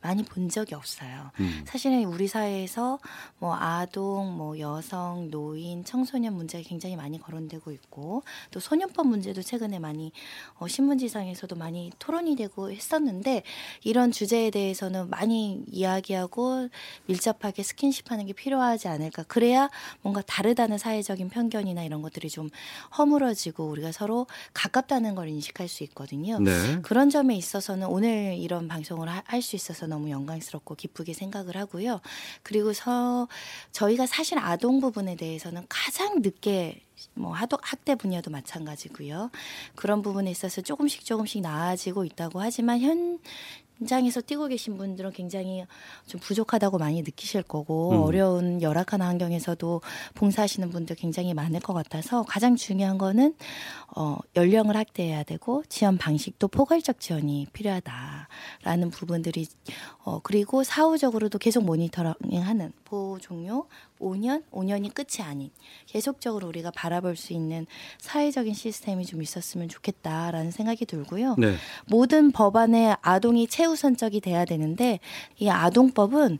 Speaker 5: 많이 본 적이 없어요.
Speaker 11: 음.
Speaker 5: 사실은 우리 사회에서 뭐 아동, 뭐 여성, 노인, 청소년 문제가 굉장히 많이 거론되고 있고 또 소년법 문제도 최근에 많이 어, 신문지상에서도 많이 토론이 되고 했었는데 이런 주제에 대해서는 많이 이야기하고 밀접하게 스킨십하는 게 필요하지 않을까. 그래야 뭔가 다르다는 사회적인 편견이나 이런 것들이 좀 허물어지고 우리가 서로 가깝다는 걸 인식할 수 있거든요.
Speaker 11: 네.
Speaker 5: 그런 점에 있어서는 오늘 이런 방송을 할 수 있어서 너무 영광스럽고 기쁘게 생각을 하고요. 그리고 서 저희가 사실 아동 부분에 대해서는 가장 늦게 뭐 하도 학대 분야도 마찬가지고요. 그런 부분에 있어서 조금씩 조금씩 나아지고 있다고 하지만 현 현장에서 뛰고 계신 분들은 굉장히 좀 부족하다고 많이 느끼실 거고
Speaker 11: 음.
Speaker 5: 어려운 열악한 환경에서도 봉사하시는 분들 굉장히 많을 것 같아서 가장 중요한 거는 어, 연령을 확대해야 되고 지원 방식도 포괄적 지원이 필요하다라는 부분들이 어, 그리고 사후적으로도 계속 모니터링하는 보호 종료 5년, 5년이 끝이 아닌 계속적으로 우리가 바라볼 수 있는 사회적인 시스템이 좀 있었으면 좋겠다라는 생각이 들고요.
Speaker 11: 네.
Speaker 5: 모든 법안에 아동이 최우선적이 돼야 되는데 이 아동법은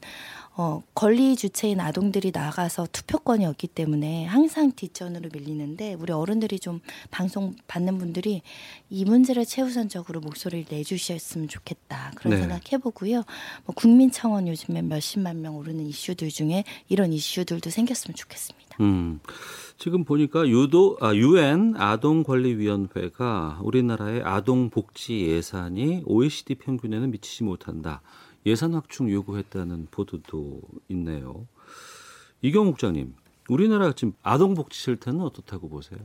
Speaker 5: 어, 권리 주체인 아동들이 나가서 투표권이 없기 때문에 항상 뒷전으로 밀리는데 우리 어른들이 좀 방송 받는 분들이 이 문제를 최우선적으로 목소리를 내주셨으면 좋겠다 그런
Speaker 1: 네.
Speaker 5: 생각 해보고요. 뭐 국민청원 요즘에 몇십만 명 오르는 이슈들 중에 이런 이슈들도 생겼으면 좋겠습니다.
Speaker 1: 음, 지금 보니까 유도 아, UN 아동 권리위원회가 우리나라의 아동 복지 예산이 OECD 평균에는 미치지 못한다. 예산 확충 요구했다는 보도도 있네요. 이경욱 국장님, 우리나라 지금 아동 복지 실태는 어떻다고 보세요?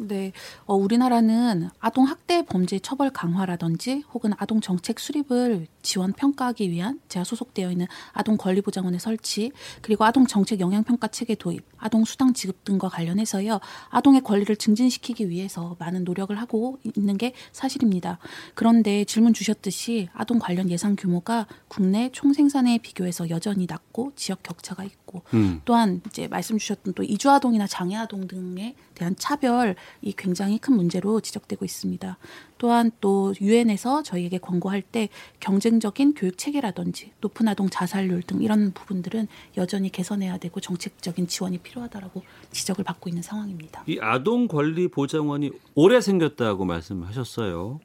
Speaker 4: 네, 어, 우리나라는 아동 학대 범죄 처벌 강화라든지 혹은 아동 정책 수립을 지원 평가하기 위한 제가 소속되어 있는 아동 권리 보장원의 설치 그리고 아동 정책 영향 평가 체계 도입, 아동 수당 지급 등과 관련해서요 아동의 권리를 증진시키기 위해서 많은 노력을 하고 있는 게 사실입니다. 그런데 질문 주셨듯이 아동 관련 예산 규모가 국내 총 생산에 비교해서 여전히 낮고 지역 격차가 있고
Speaker 1: 음.
Speaker 4: 또한 이제 말씀 주셨던 또 이주 아동이나 장애 아동 등에 대한 차별 이 굉장히 큰 문제로 지적되고 있습니다. 또한 또 유엔에서 저희에게 권고할 때 경쟁적인 교육 체계라든지 높은 아동 자살률 등 이런 부분들은 여전히 개선해야 되고 정책적인 지원이 필요하다라고 지적을 받고 있는 상황입니다.
Speaker 1: 이 아동 권리 보장원이 올해 생겼다고 말씀하셨어요.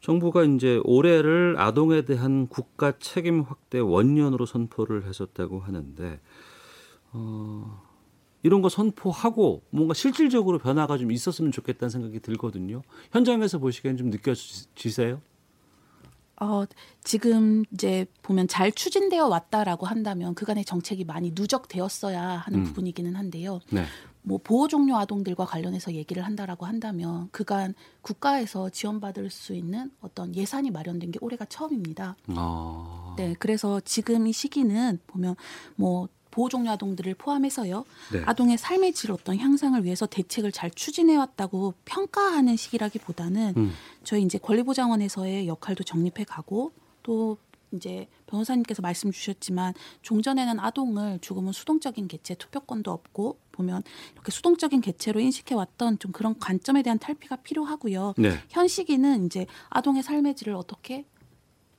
Speaker 1: 정부가 이제 올해를 아동에 대한 국가 책임 확대 원년으로 선포를 했었다고 하는데 어, 이런 거 선포하고 뭔가 실질적으로 변화가 좀 있었으면 좋겠다는 생각이 들거든요. 현장에서 보시기엔 좀 느껴지세요?
Speaker 4: 어, 지금 이제 보면 잘 추진되어 왔다라고 한다면 그간의 정책이 많이 누적되었어야 하는
Speaker 1: 음.
Speaker 4: 부분이기는 한데요.
Speaker 1: 네.
Speaker 4: 뭐 보호 종료 아동들과 관련해서 얘기를 한다라고 한다면 그간 국가에서 지원받을 수 있는 어떤 예산이 마련된 게 올해가 처음입니다.
Speaker 1: 아.
Speaker 4: 네, 그래서 지금 이 시기는 보면 뭐 보호 종료 아동들을 포함해서요.
Speaker 1: 네.
Speaker 4: 아동의 삶의 질 어떤 향상을 위해서 대책을 잘 추진해 왔다고 평가하는 시기라기보다는
Speaker 1: 음.
Speaker 4: 저희 이제 권리보장원에서의 역할도 정립해 가고 또 이제 변호사님께서 말씀 주셨지만 종전에는 아동을 죽으면 수동적인 개체 투표권도 없고 보면 이렇게 수동적인 개체로 인식해 왔던 좀 그런 관점에 대한 탈피가 필요하고요.
Speaker 1: 네.
Speaker 4: 현 시기는 이제 아동의 삶의 질을 어떻게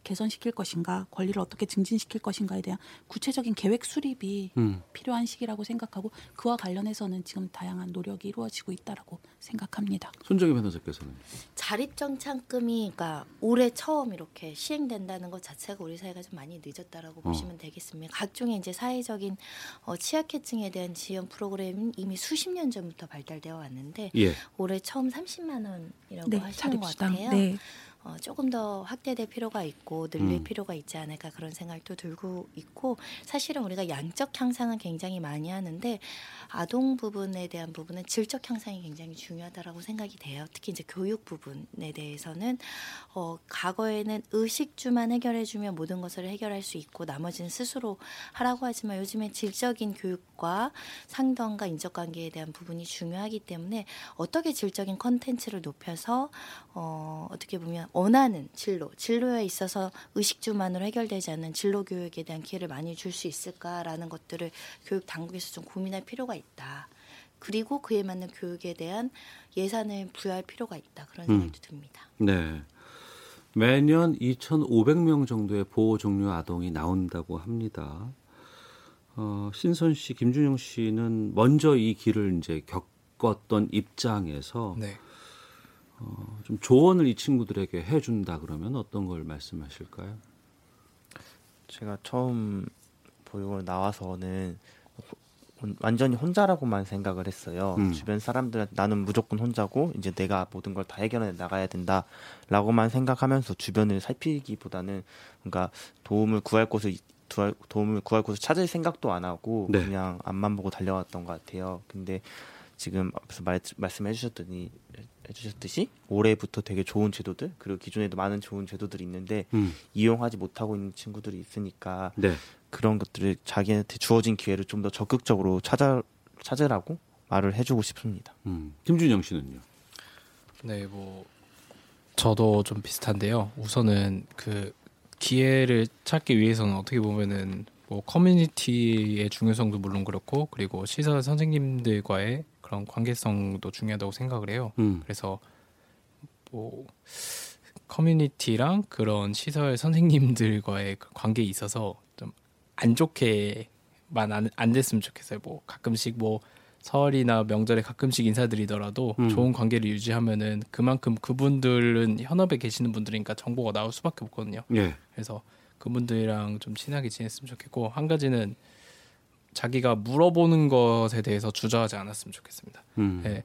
Speaker 4: 개선시킬 것인가, 권리를 어떻게 증진시킬 것인가에 대한 구체적인 계획 수립이
Speaker 1: 음.
Speaker 4: 필요한 시기라고 생각하고 그와 관련해서는 지금 다양한 노력이 이루어지고 있다라고 생각합니다.
Speaker 1: 손정희 변호사께서는
Speaker 5: 자립정 창금이 그러니까 올해 처음 이렇게 시행된다는 것 자체가 우리 사회가 좀 많이 늦었다라고
Speaker 1: 어.
Speaker 5: 보시면 되겠습니다. 각종의 이제 사회적인 어, 취약계층에 대한 지원 프로그램은 이미 수십 년 전부터 발달되어 왔는데
Speaker 1: 예.
Speaker 5: 올해 처음 30만 원이라고
Speaker 4: 네,
Speaker 5: 하시는 것
Speaker 4: 자립수당.
Speaker 5: 같아요.
Speaker 4: 네.
Speaker 5: 어, 조금 더 확대될 필요가 있고 늘릴
Speaker 1: 음.
Speaker 5: 필요가 있지 않을까 그런 생각도 들고 있고 사실은 우리가 양적 향상은 굉장히 많이 하는데 아동 부분에 대한 부분은 질적 향상이 굉장히 중요하다라고 생각이 돼요. 특히 이제 교육 부분에 대해서는 어, 과거에는 의식주만 해결해주면 모든 것을 해결할 수 있고 나머지는 스스로 하라고 하지만 요즘에 질적인 교육과 상담과 인적관계에 대한 부분이 중요하기 때문에 어떻게 질적인 컨텐츠를 높여서 어, 어떻게 보면 원하는 진로, 진로에 있어서 의식주만으로 해결되지 않는 진로 교육에 대한 기회를 많이 줄 수 있을까라는 것들을 교육 당국에서 좀 고민할 필요가 있다. 그리고 그에 맞는 교육에 대한 예산을 부여할 필요가 있다. 그런
Speaker 1: 음.
Speaker 5: 생각도 듭니다.
Speaker 1: 네. 매년 2,500명 정도의 보호 종료 아동이 나온다고 합니다. 어, 신선 씨, 김준영 씨는 먼저 이 길을 이제 겪었던 입장에서
Speaker 2: 네.
Speaker 1: 어, 좀 조언을 이 친구들에게 해준다 그러면 어떤 걸 말씀하실까요?
Speaker 3: 제가 처음 보육원 나와서는 혼- 완전히 혼자라고만 생각을 했어요.
Speaker 1: 음.
Speaker 3: 주변 사람들한테 나는 무조건 혼자고 이제 내가 모든 걸 다 해결해 나가야 된다라고만 생각하면서 주변을 살피기보다는 그러니까 도움을 구할 곳을 도움을 구할 곳을 찾을 생각도 안 하고
Speaker 1: 네.
Speaker 3: 그냥 앞만 보고 달려왔던 것 같아요. 근데 지금 앞서 말, 말씀해 주셨더니 해주셨듯이 올해부터 되게 좋은 제도들 그리고 기존에도 많은 좋은 제도들이 있는데
Speaker 1: 음.
Speaker 3: 이용하지 못하고 있는 친구들이 있으니까
Speaker 1: 네.
Speaker 3: 그런 것들을 자기한테 주어진 기회를 좀 더 적극적으로 찾아 찾으라고 말을 해주고 싶습니다.
Speaker 1: 음. 김준영 씨는요?
Speaker 2: 네, 뭐 저도 좀 비슷한데요. 우선은 그 기회를 찾기 위해서는 어떻게 보면은 뭐 커뮤니티의 중요성도 물론 그렇고 그리고 시설 선생님들과의 그런 관계성도 중요하다고 생각을 해요.
Speaker 1: 음.
Speaker 2: 그래서 뭐 커뮤니티랑 그런 시설 선생님들과의 그 관계에 있어서 좀 안 좋게만 안, 안 됐으면 좋겠어요. 뭐 가끔씩 뭐 설이나 명절에 가끔씩 인사드리더라도
Speaker 1: 음.
Speaker 2: 좋은 관계를 유지하면은 그만큼 그분들은 현업에 계시는 분들이니까 정보가 나올 수밖에 없거든요.
Speaker 1: 예.
Speaker 2: 그래서 그분들이랑 좀 친하게 지냈으면 좋겠고 한 가지는 자기가 물어보는 것에 대해서 주저하지 않았으면 좋겠습니다.
Speaker 1: 음.
Speaker 2: 예.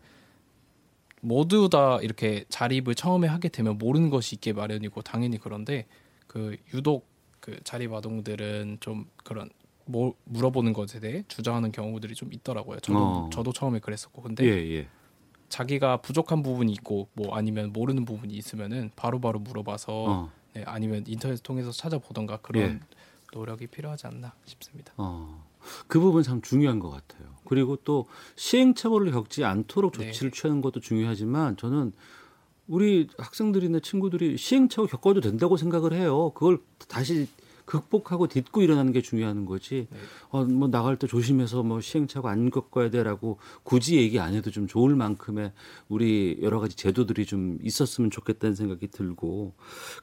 Speaker 2: 모두 다 이렇게 자립을 처음에 하게 되면 모르는 것이 있게 마련이고 당연히 그런데 그 유독 그 자립 아동들은 좀 그런 뭐 물어보는 것에 대해 주저하는 경우들이 좀 있더라고요. 저도
Speaker 1: 어.
Speaker 2: 저도 처음에 그랬었고 근데
Speaker 1: 예, 예.
Speaker 2: 자기가 부족한 부분이 있고 뭐 아니면 모르는 부분이 있으면은 바로바로 물어봐서
Speaker 1: 어.
Speaker 2: 네, 아니면 인터넷 통해서 찾아보던가 그런
Speaker 1: 예.
Speaker 2: 노력이 필요하지 않나 싶습니다.
Speaker 1: 어, 그 부분 참 중요한 것 같아요. 그리고 또 시행착오를 겪지 않도록
Speaker 2: 네.
Speaker 1: 조치를 취하는 것도 중요하지만 저는 우리 학생들이나 친구들이 시행착오 겪어도 된다고 생각을 해요. 그걸 다시 극복하고 딛고 일어나는 게 중요한 거지.
Speaker 2: 네.
Speaker 1: 어, 뭐 나갈 때 조심해서 뭐 시행착오 안 겪어야 돼라고 굳이 얘기 안 해도 좀 좋을 만큼의 우리 여러 가지 제도들이 좀 있었으면 좋겠다는 생각이 들고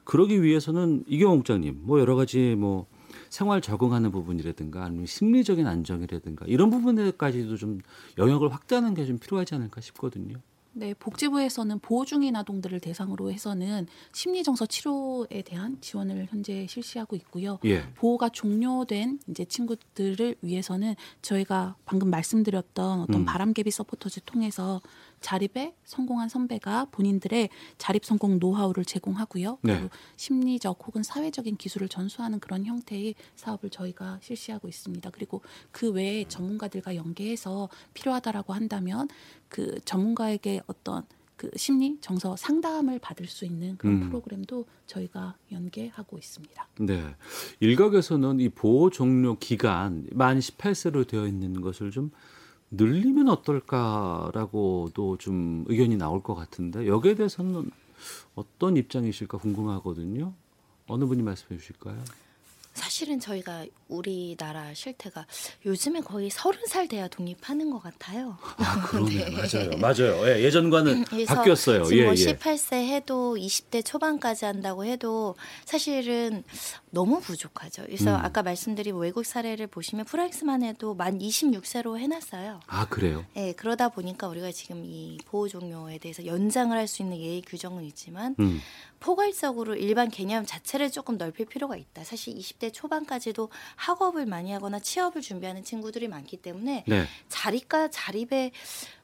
Speaker 1: 그러기 위해서는 이경호 국장님 뭐 여러 가지 뭐 생활 적응하는 부분이라든가 아니면 심리적인 안정이라든가 이런 부분에까지도 좀 영역을 확대하는 게 좀 필요하지 않을까 싶거든요.
Speaker 4: 네, 복지부에서는 보호 중인 아동들을 대상으로 해서는 심리정서 치료에 대한 지원을 현재 실시하고 있고요.
Speaker 1: 예.
Speaker 4: 보호가 종료된 이제 친구들을 위해서는 저희가 방금 말씀드렸던 어떤
Speaker 1: 음.
Speaker 4: 바람개비 서포터즈 통해서 자립에 성공한 선배가 본인들의 자립 성공 노하우를 제공하고요.
Speaker 1: 네.
Speaker 4: 그리고 심리적 혹은 사회적인 기술을 전수하는 그런 형태의 사업을 저희가 실시하고 있습니다. 그리고 그 외에 전문가들과 연계해서 필요하다라고 한다면 그 전문가에게 어떤 그 심리 정서 상담을 받을 수 있는 그런
Speaker 1: 음.
Speaker 4: 프로그램도 저희가 연계하고 있습니다.
Speaker 1: 네. 일각에서는 이 보호 종료 기간 만 18세로 되어 있는 것을 좀 늘리면 어떨까라고도 좀 의견이 나올 것 같은데 여기에 대해서는 어떤 입장이실까 궁금하거든요. 어느 분이 말씀해 주실까요?
Speaker 5: 사실은 저희가 우리나라 실태가 요즘에 거의 서른 살 돼야 독립하는 것 같아요.
Speaker 1: 아, 그러네.
Speaker 5: 네.
Speaker 1: 맞아요. 맞아요. 예, 예전과는 바뀌었어요.
Speaker 5: 지금
Speaker 1: 예,
Speaker 5: 뭐
Speaker 1: 예.
Speaker 5: 18세 해도 20대 초반까지 한다고 해도 사실은 너무 부족하죠. 그래서
Speaker 1: 음.
Speaker 5: 아까 말씀드린 외국 사례를 보시면 프랑스만 해도 만 26세로 해놨어요.
Speaker 1: 아, 그래요.
Speaker 5: 네, 그러다 보니까 우리가 지금 이 보호 종료에 대해서 연장을 할 수 있는 예의 규정은 있지만
Speaker 1: 음.
Speaker 5: 포괄적으로 일반 개념 자체를 조금 넓힐 필요가 있다. 사실 20대 초반까지도 학업을 많이 하거나 취업을 준비하는 친구들이 많기 때문에
Speaker 1: 네.
Speaker 5: 자립과 자립의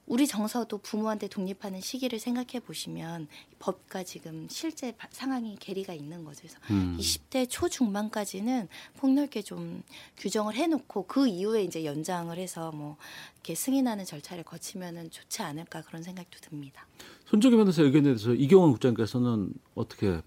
Speaker 5: 우리 정서도 부모한테 독립하는 시기를 생각해 보시면 법과 지금 실제 바- 상황이 괴리가 있는 거죠. 그래서
Speaker 1: 음.
Speaker 5: 20대 초중반까지는 폭넓게 좀 규정을 해놓고 그 이후에 이제 연장을 해서 뭐 이렇게 승인하는 절차를 거치면은 좋지 않을까 그런 생각도 듭니다.
Speaker 1: 손정희 변호사 의견에 대해서 이경원 국장께서는 어떻게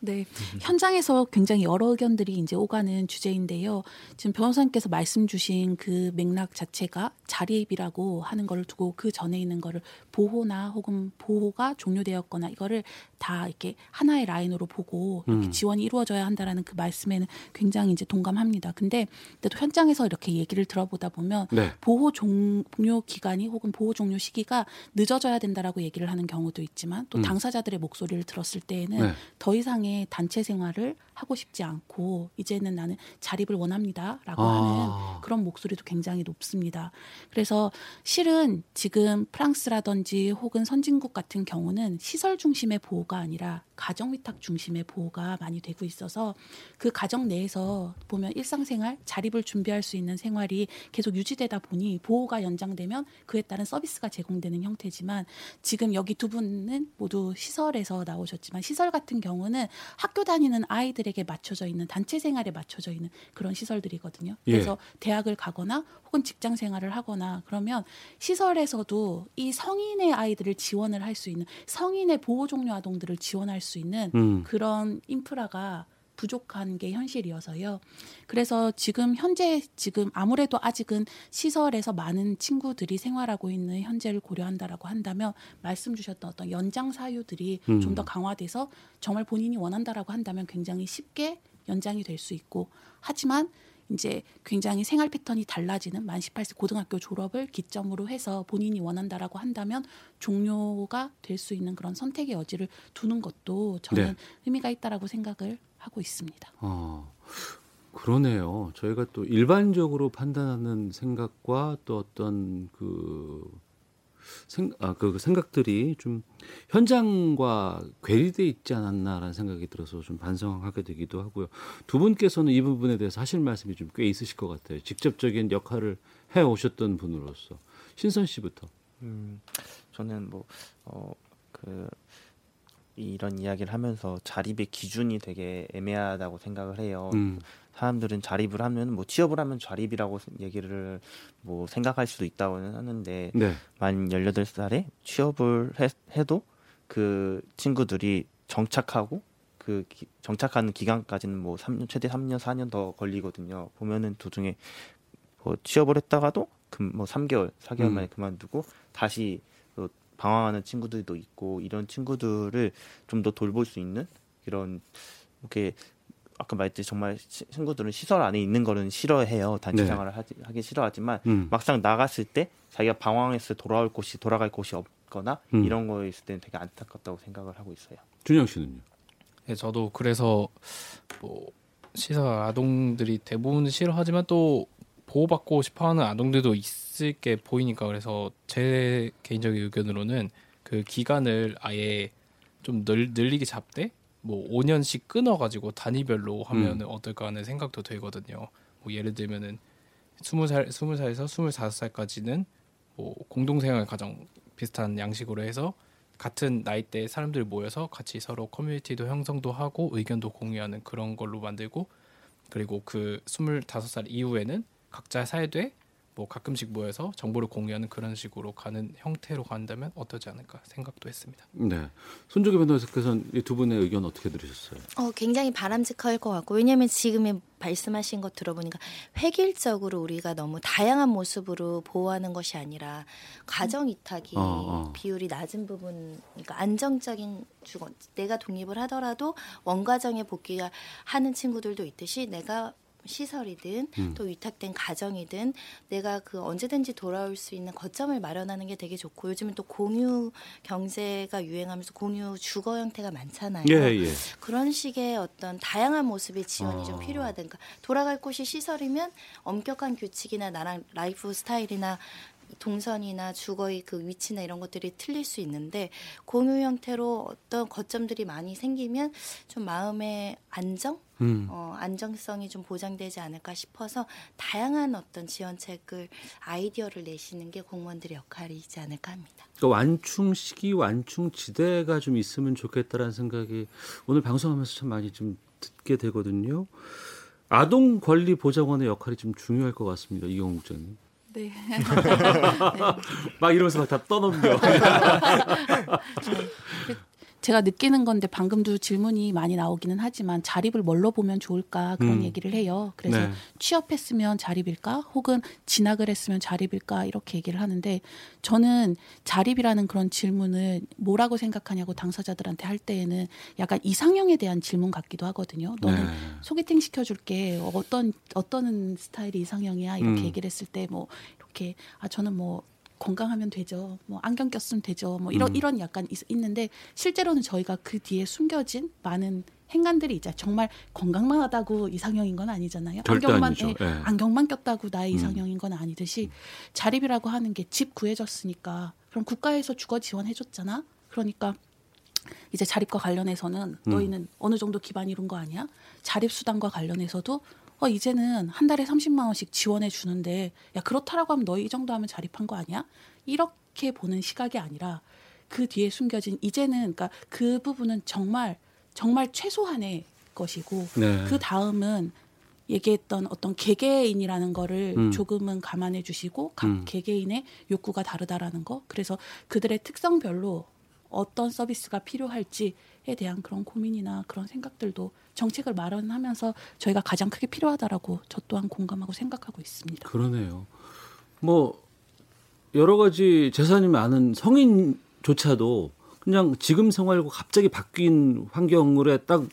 Speaker 4: 네, 현장에서 굉장히 여러 의견들이 이제 오가는 주제인데요. 지금 변호사님께서 말씀 주신 그 맥락 자체가 자립이라고 하는 거를 두고 그 전에 있는 거를 보호나 혹은 보호가 종료되었거나 이거를 다 이렇게 하나의 라인으로 보고 이렇게
Speaker 11: 음.
Speaker 4: 지원이 이루어져야 한다라는 그 말씀에는 굉장히 이제 동감합니다. 근데 또 현장에서 이렇게 얘기를 들어보다 보면
Speaker 11: 네.
Speaker 4: 보호 종료 기간이 혹은 보호 종료 시기가 늦어져야 된다라고 얘기를 하는 경우도 있지만 또
Speaker 11: 음.
Speaker 4: 당사자들의 목소리를 들었을 때에는
Speaker 11: 네.
Speaker 4: 더 이상의 단체 생활을 하고 싶지 않고 이제는 나는 자립을 원합니다라고
Speaker 11: 아.
Speaker 4: 하는 그런 목소리도 굉장히 높습니다. 그래서 실은 지금 프랑스라든지 혹은 선진국 같은 경우는 시설 중심의 보호가 아니라 가정 위탁 중심의 보호가 많이 되고 있어서 그 가정 내에서 보면 일상생활 자립을 준비할 수 있는 생활이 계속 유지되다 보니 보호가 연장되면 그에 따른 서비스가 제공되는 형태지만 지금 여기 두 분은 모두 시설에서 나오셨지만 시설 같은 경우는 학교 다니는 아이들에게 맞춰져 있는 단체 생활에 맞춰져 있는 그런 시설들이거든요.
Speaker 11: 예.
Speaker 4: 그래서 대학을 가거나 혹은 직장 생활을 하거나 그러면 시설에서도 이 성인의 아이들을 지원을 할 수 있는 성인의 보호 종료 아동들을 지원할 수 있는
Speaker 11: 음.
Speaker 4: 그런 인프라가 부족한 게 현실이어서요. 그래서 지금 현재 지금 아무래도 아직은 시설에서 많은 친구들이 생활하고 있는 현재를 고려한다라고 한다면 말씀 주셨던 어떤 연장 사유들이
Speaker 11: 음.
Speaker 4: 좀더 강화돼서 정말 본인이 원한다라고 한다면 굉장히 쉽게 연장이 될 수 있고 하지만 이제 굉장히 생활 패턴이 달라지는 만 18세 고등학교 졸업을 기점으로 해서 본인이 원한다라고 한다면 종료가 될 수 있는 그런 선택의 여지를 두는 것도 저는
Speaker 1: 네.
Speaker 4: 의미가 있다라고 생각을 하고 있습니다.
Speaker 1: 어, 그러네요. 저희가 또 일반적으로 판단하는 생각과 또 어떤 그, 생, 아, 그 생각들이 좀 현장과 괴리돼 있지 않았나라는 생각이 들어서 좀 반성하게 되기도 하고요. 두 분께서는 이 부분에 대해서 하실 말씀이 좀 꽤 있으실 것 같아요. 직접적인 역할을 해 오셨던 분으로서 신선 씨부터.
Speaker 3: 음, 저는 뭐, 어, 그, 이런 이야기를 하면서 자립의 기준이 되게 애매하다고 생각을 해요.
Speaker 1: 음.
Speaker 3: 사람들은 자립을 하면 뭐 취업을 하면 자립이라고 얘기를 뭐 생각할 수도 있다고는 하는데
Speaker 1: 네.
Speaker 3: 만 18살에 취업을 해, 해도 그 친구들이 정착하고 그 기, 정착하는 기간까지는 뭐 3년 최대 3년 4년 더 걸리거든요. 보면은 도중에 뭐 취업을 했다가도 그뭐 3개월, 4개월
Speaker 1: 음.
Speaker 3: 만에 그만두고 다시 또 방황하는 친구들도 있고 이런 친구들을 좀 더 돌볼 수 있는 이런 이렇게 아까 말했듯이 정말 시- 친구들은 시설 안에 있는 거는 싫어해요. 단체
Speaker 1: 네.
Speaker 3: 생활을 하지, 하기 싫어하지만
Speaker 1: 음.
Speaker 3: 막상 나갔을 때 자기가 방황해서 돌아올 곳이 돌아갈 곳이 없거나
Speaker 1: 음.
Speaker 3: 이런 거에 있을 때는 되게 안타깝다고 생각을 하고 있어요.
Speaker 1: 준영 씨는요?
Speaker 2: 네, 저도 그래서 뭐 시설 아동들이 대부분 싫어하지만 또 보호받고 싶어하는 아동들도 있을 게 보이니까 그래서 제 개인적인 의견으로는 그 기간을 아예 좀 늘, 늘리게 잡되 뭐 5년씩 끊어가지고 단위별로 하면은 어떨까 하는 생각도 들거든요. 뭐 예를 들면은 20살, 20살에서 25살까지는 뭐 공동생활 가정 비슷한 양식으로 해서 같은 나이대 사람들 모여서 같이 서로 커뮤니티도 형성도 하고 의견도 공유하는 그런 걸로 만들고 그리고 그 25살 이후에는 각자 살되 뭐 가끔씩 모여서 정보를 공유하는 그런 식으로 가는 형태로 간다면 어떠지 않을까 생각도 했습니다.
Speaker 1: 네. 손조기 변호사께서는 이 두 분의 의견 어떻게 들으셨어요?
Speaker 5: 어, 굉장히 바람직할 것 같고 왜냐하면 지금 말씀하신 것 들어보니까 획일적으로 우리가 너무 다양한 모습으로 보호하는 것이 아니라 가정 이탁이
Speaker 1: 어, 어.
Speaker 5: 비율이 낮은 부분, 그러니까 안정적인 주거, 내가 독립을 하더라도 원가정에 복귀가 하는 친구들도 있듯이 내가 시설이든
Speaker 11: 음.
Speaker 5: 또 위탁된 가정이든 내가 그 언제든지 돌아올 수 있는 거점을 마련하는 게 되게 좋고 요즘은 또 공유 경제가 유행하면서 공유 주거 형태가 많잖아요.
Speaker 1: 예, 예.
Speaker 5: 그런 식의 어떤 다양한 모습의 지원이 좀
Speaker 1: 어.
Speaker 5: 필요하든가 돌아갈 곳이 시설이면 엄격한 규칙이나 나랑 라이프 스타일이나 동선이나 주거의 그 위치나 이런 것들이 틀릴 수 있는데 공유 형태로 어떤 거점들이 많이 생기면 좀 마음의 안정,
Speaker 1: 음.
Speaker 5: 어, 안정성이 좀 보장되지 않을까 싶어서 다양한 어떤 지원책을 아이디어를 내시는 게 공무원들의 역할이지 않을까 합니다.
Speaker 1: 그러니까 완충 시기, 완충 지대가 좀 있으면 좋겠다라는 생각이 오늘 방송하면서 참 많이 좀 듣게 되거든요. 아동 권리 보장원의 역할이 좀 중요할 것 같습니다. 이경욱 국장님.
Speaker 4: 네.
Speaker 1: 막 이러면서 막 다 떠넘겨.
Speaker 4: 제가 느끼는 건데 방금도 질문이 많이 나오기는 하지만 자립을 뭘로 보면 좋을까 그런
Speaker 11: 음.
Speaker 4: 얘기를 해요. 그래서
Speaker 11: 네.
Speaker 4: 취업했으면 자립일까 혹은 진학을 했으면 자립일까 이렇게 얘기를 하는데 저는 자립이라는 그런 질문을 뭐라고 생각하냐고 당사자들한테 할 때에는 약간 이상형에 대한 질문 같기도 하거든요. 너는
Speaker 11: 네.
Speaker 4: 소개팅 시켜줄게 어떤 어떤 스타일이 이상형이야 이렇게
Speaker 11: 음.
Speaker 4: 얘기를 했을 때 뭐 이렇게 아 저는 뭐 건강하면 되죠. 뭐 안경 꼈으면 되죠. 뭐 이런
Speaker 11: 음.
Speaker 4: 이런 약간 있, 있는데 실제로는 저희가 그 뒤에 숨겨진 많은 행간들이 있죠. 정말 건강만 하다고 이상형인 건 아니잖아요. 안경만. 예,
Speaker 11: 예.
Speaker 4: 안경만 꼈다고 나의
Speaker 11: 음.
Speaker 4: 이상형인 건 아니듯이 자립이라고 하는 게 집 구해줬으니까 그럼 국가에서 주거 지원해줬잖아. 그러니까 이제 자립과 관련해서는
Speaker 11: 음.
Speaker 4: 너희는 어느 정도 기반 이룬 거 아니야? 자립 수당과 관련해서도 어 이제는 한 달에 30만 원씩 지원해 주는데 야 그렇다라고 하면 너희 이 정도 하면 자립한 거 아니야? 이렇게 보는 시각이 아니라 그 뒤에 숨겨진 이제는 그러니까 그 부분은 정말 정말 최소한의 것이고
Speaker 11: 네.
Speaker 4: 그 다음은 얘기했던 어떤 개개인이라는 거를
Speaker 11: 음.
Speaker 4: 조금은 감안해 주시고 각
Speaker 11: 음.
Speaker 4: 개개인의 욕구가 다르다라는 거 그래서 그들의 특성별로 어떤 서비스가 필요할지에 대한 그런 고민이나 그런 생각들도 정책을 마련하면서 저희가 가장 크게 필요하다라고 저 또한 공감하고 생각하고 있습니다.
Speaker 1: 그러네요. 뭐 여러 가지 재산이 많은 성인조차도 그냥 지금 생활과 갑자기 바뀐 환경으로 딱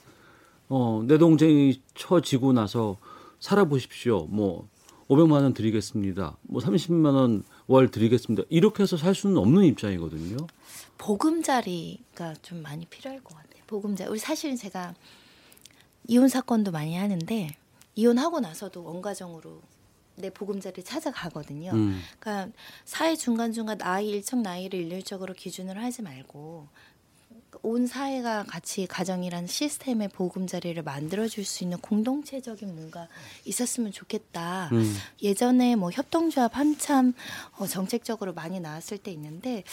Speaker 1: 어, 내 동생이 처지고 나서 살아보십시오. 뭐 500만 원 드리겠습니다. 뭐 30만 원 월 드리겠습니다. 이렇게 해서 살 수는 없는 입장이거든요.
Speaker 5: 보금자리가 좀 많이 필요할 것 같아요. 보금자리. 우리 사실은 제가 이혼 사건도 많이 하는데 이혼하고 나서도 원가정으로 내 보금자리를 찾아가거든요.
Speaker 11: 음.
Speaker 5: 그러니까 사회 중간 중간 나이 일정 나이를 일률적으로 기준으로 하지 말고 온 사회가 같이 가정이라는 시스템의 보금자리를 만들어줄 수 있는 공동체적인 뭔가 있었으면 좋겠다.
Speaker 11: 음.
Speaker 5: 예전에 뭐 협동조합 한참 어, 정책적으로 많이 나왔을 때 있는데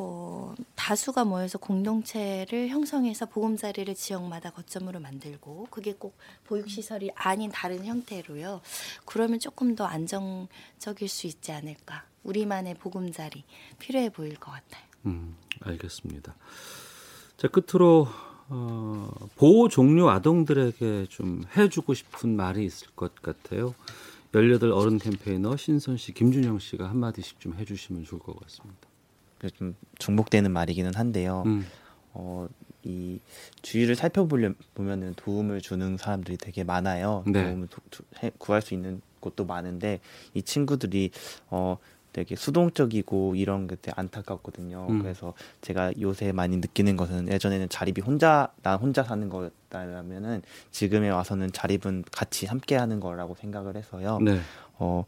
Speaker 5: 어, 다수가 모여서 공동체를 형성해서 보금자리를 지역마다 거점으로 만들고 그게 꼭 보육시설이 아닌 다른 형태로요. 그러면 조금 더 안정적일 수 있지 않을까. 우리만의 보금자리 필요해 보일 것 같아요.
Speaker 1: 음, 알겠습니다. 자, 끝으로 어, 보호 종료 아동들에게 좀 해주고 싶은 말이 있을 것 같아요. 18 어른 캠페이너 신선 씨, 김준영 씨가 한마디씩 좀 해주시면 좋을 것 같습니다.
Speaker 3: 좀 중복되는 말이기는 한데요.
Speaker 1: 음.
Speaker 3: 어, 이 주위를 살펴보려 보면은 도움을 주는 사람들이 되게 많아요.
Speaker 1: 네.
Speaker 3: 도움을 도- 구할 수 있는 곳도 많은데 이 친구들이 어 되게 수동적이고 이런 게 되게 안타깝거든요.
Speaker 1: 음.
Speaker 3: 그래서 제가 요새 많이 느끼는 것은 예전에는 자립이 혼자 나 혼자 사는 거였다면은 지금에 와서는 자립은 같이 함께 하는 거라고 생각을 해서요.
Speaker 1: 네.
Speaker 3: 어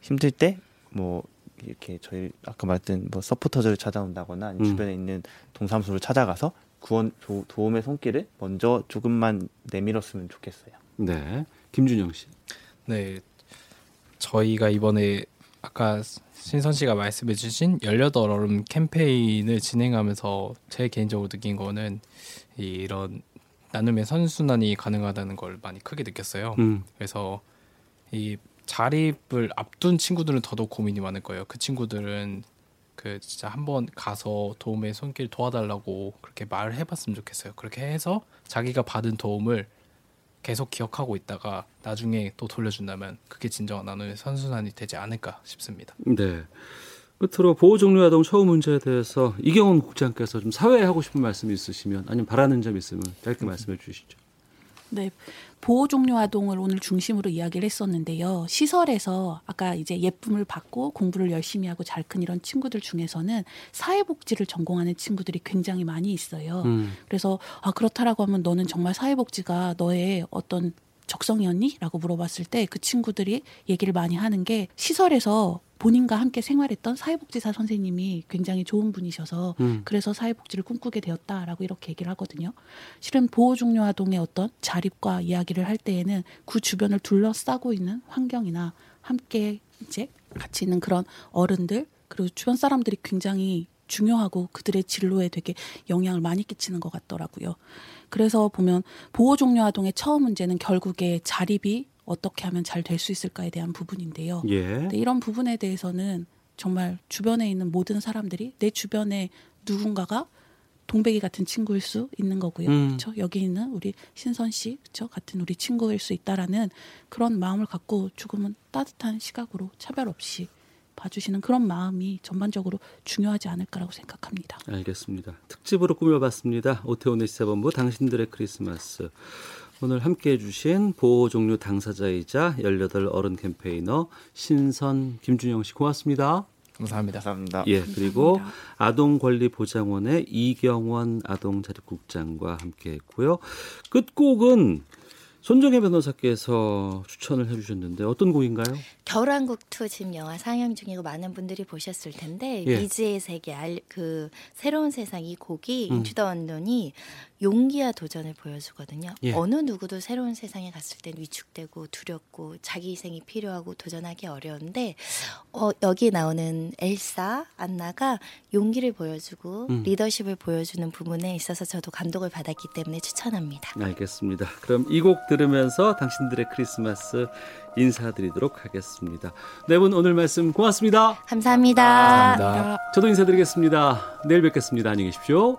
Speaker 3: 힘들 때뭐 이렇게 저희 아까 말했던 뭐 서포터즈를 찾아온다거나 아니면
Speaker 1: 음.
Speaker 3: 주변에 있는 동사무소를 찾아가서 구원 도, 도움의 손길을 먼저 조금만 내밀었으면 좋겠어요.
Speaker 1: 네. 김준영 씨.
Speaker 2: 네, 저희가 이번에 아까 신선 씨가 말씀해 주신 18 얼음 캠페인을 진행하면서 제 개인적으로 느낀 거는 이- 이런 나눔의 선순환이 가능하다는 걸 많이 크게 느꼈어요.
Speaker 1: 음.
Speaker 2: 그래서 이 자립을 앞둔 친구들은 더더욱 고민이 많을 거예요. 그 친구들은 그 진짜 한번 가서 도움의 손길 도와달라고 그렇게 말을 해봤으면 좋겠어요. 그렇게 해서 자기가 받은 도움을 계속 기억하고 있다가 나중에 또 돌려준다면 그게 진정한 나눔의 선순환이 되지 않을까 싶습니다.
Speaker 1: 네. 끝으로 보호 종료 아동 처우 문제에 대해서 이경원 국장께서 좀 사회에 하고 싶은 말씀이 있으시면 아니면 바라는 점 있으면 짧게 말씀해 주시죠.
Speaker 4: 네. 보호 종료 아동을 오늘 중심으로 이야기를 했었는데요. 시설에서 아까 이제 예쁨을 받고 공부를 열심히 하고 잘 큰 이런 친구들 중에서는 사회복지를 전공하는 친구들이 굉장히 많이 있어요.
Speaker 1: 음.
Speaker 4: 그래서 아 그렇다라고 하면 너는 정말 사회복지가 너의 어떤 적성이었니? 라고 물어봤을 때 그 친구들이 얘기를 많이 하는 게 시설에서 본인과 함께 생활했던 사회복지사 선생님이 굉장히 좋은 분이셔서
Speaker 11: 음.
Speaker 4: 그래서 사회복지를 꿈꾸게 되었다라고 이렇게 얘기를 하거든요. 실은 보호종료 아동의 어떤 자립과 이야기를 할 때에는 그 주변을 둘러싸고 있는 환경이나 함께 이제 같이 있는 그런 어른들 그리고 주변 사람들이 굉장히 중요하고 그들의 진로에 되게 영향을 많이 끼치는 것 같더라고요. 그래서 보면 보호 종료 아동의 처음 문제는 결국에 자립이 어떻게 하면 잘 될 수 있을까에 대한 부분인데요.
Speaker 1: 예.
Speaker 4: 이런 부분에 대해서는 정말 주변에 있는 모든 사람들이 내 주변에 누군가가 동백이 같은 친구일 수 있는 거고요.
Speaker 11: 음.
Speaker 4: 그렇죠? 여기 있는 우리 신선 씨, 그렇죠? 같은 우리 친구일 수 있다라는 그런 마음을 갖고 조금은 따뜻한 시각으로 차별 없이 봐주시는 그런 마음이 전반적으로 중요하지 않을까라고 생각합니다.
Speaker 1: 알겠습니다. 특집으로 꾸며봤습니다. 오태훈의 시사본부 당신들의 크리스마스. 오늘 함께해 주신 보호 종료 당사자이자 18 어른 캠페이너 신선 김준영 씨 고맙습니다.
Speaker 2: 감사합니다.
Speaker 3: 감사합니다.
Speaker 1: 예, 그리고 아동권리보장원의 이경원 아동자립국장과 함께했고요. 끝곡은 손정혜 변호사께서 추천을 해주셨는데 어떤 곡인가요?
Speaker 5: 겨울왕국 2 지금 영화 상영 중이고 많은 분들이 보셨을 텐데
Speaker 1: 예.
Speaker 5: 미지의 세계 알, 그 새로운 세상 이 곡이
Speaker 1: 음.
Speaker 5: 인투 더 언론이 용기와 도전을 보여주거든요.
Speaker 11: 예.
Speaker 5: 어느 누구도 새로운 세상에 갔을 땐 위축되고 두렵고 자기 희생이 필요하고 도전하기 어려운데 어, 여기 나오는 엘사 안나가 용기를 보여주고
Speaker 1: 음.
Speaker 5: 리더십을 보여주는 부분에 있어서 저도 감동을 받았기 때문에 추천합니다.
Speaker 1: 알겠습니다. 그럼 이 곡 들으면서 당신들의 크리스마스 인사드리도록 하겠습니다. 네 분 오늘 말씀 고맙습니다.
Speaker 5: 감사합니다.
Speaker 1: 저도 인사드리겠습니다. 내일 뵙겠습니다. 안녕히 계십시오.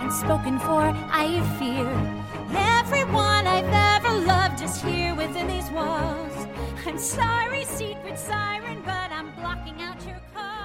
Speaker 12: and spoken for, I fear. Everyone I've ever loved is here within these walls. I'm sorry, secret siren, but I'm blocking out your call.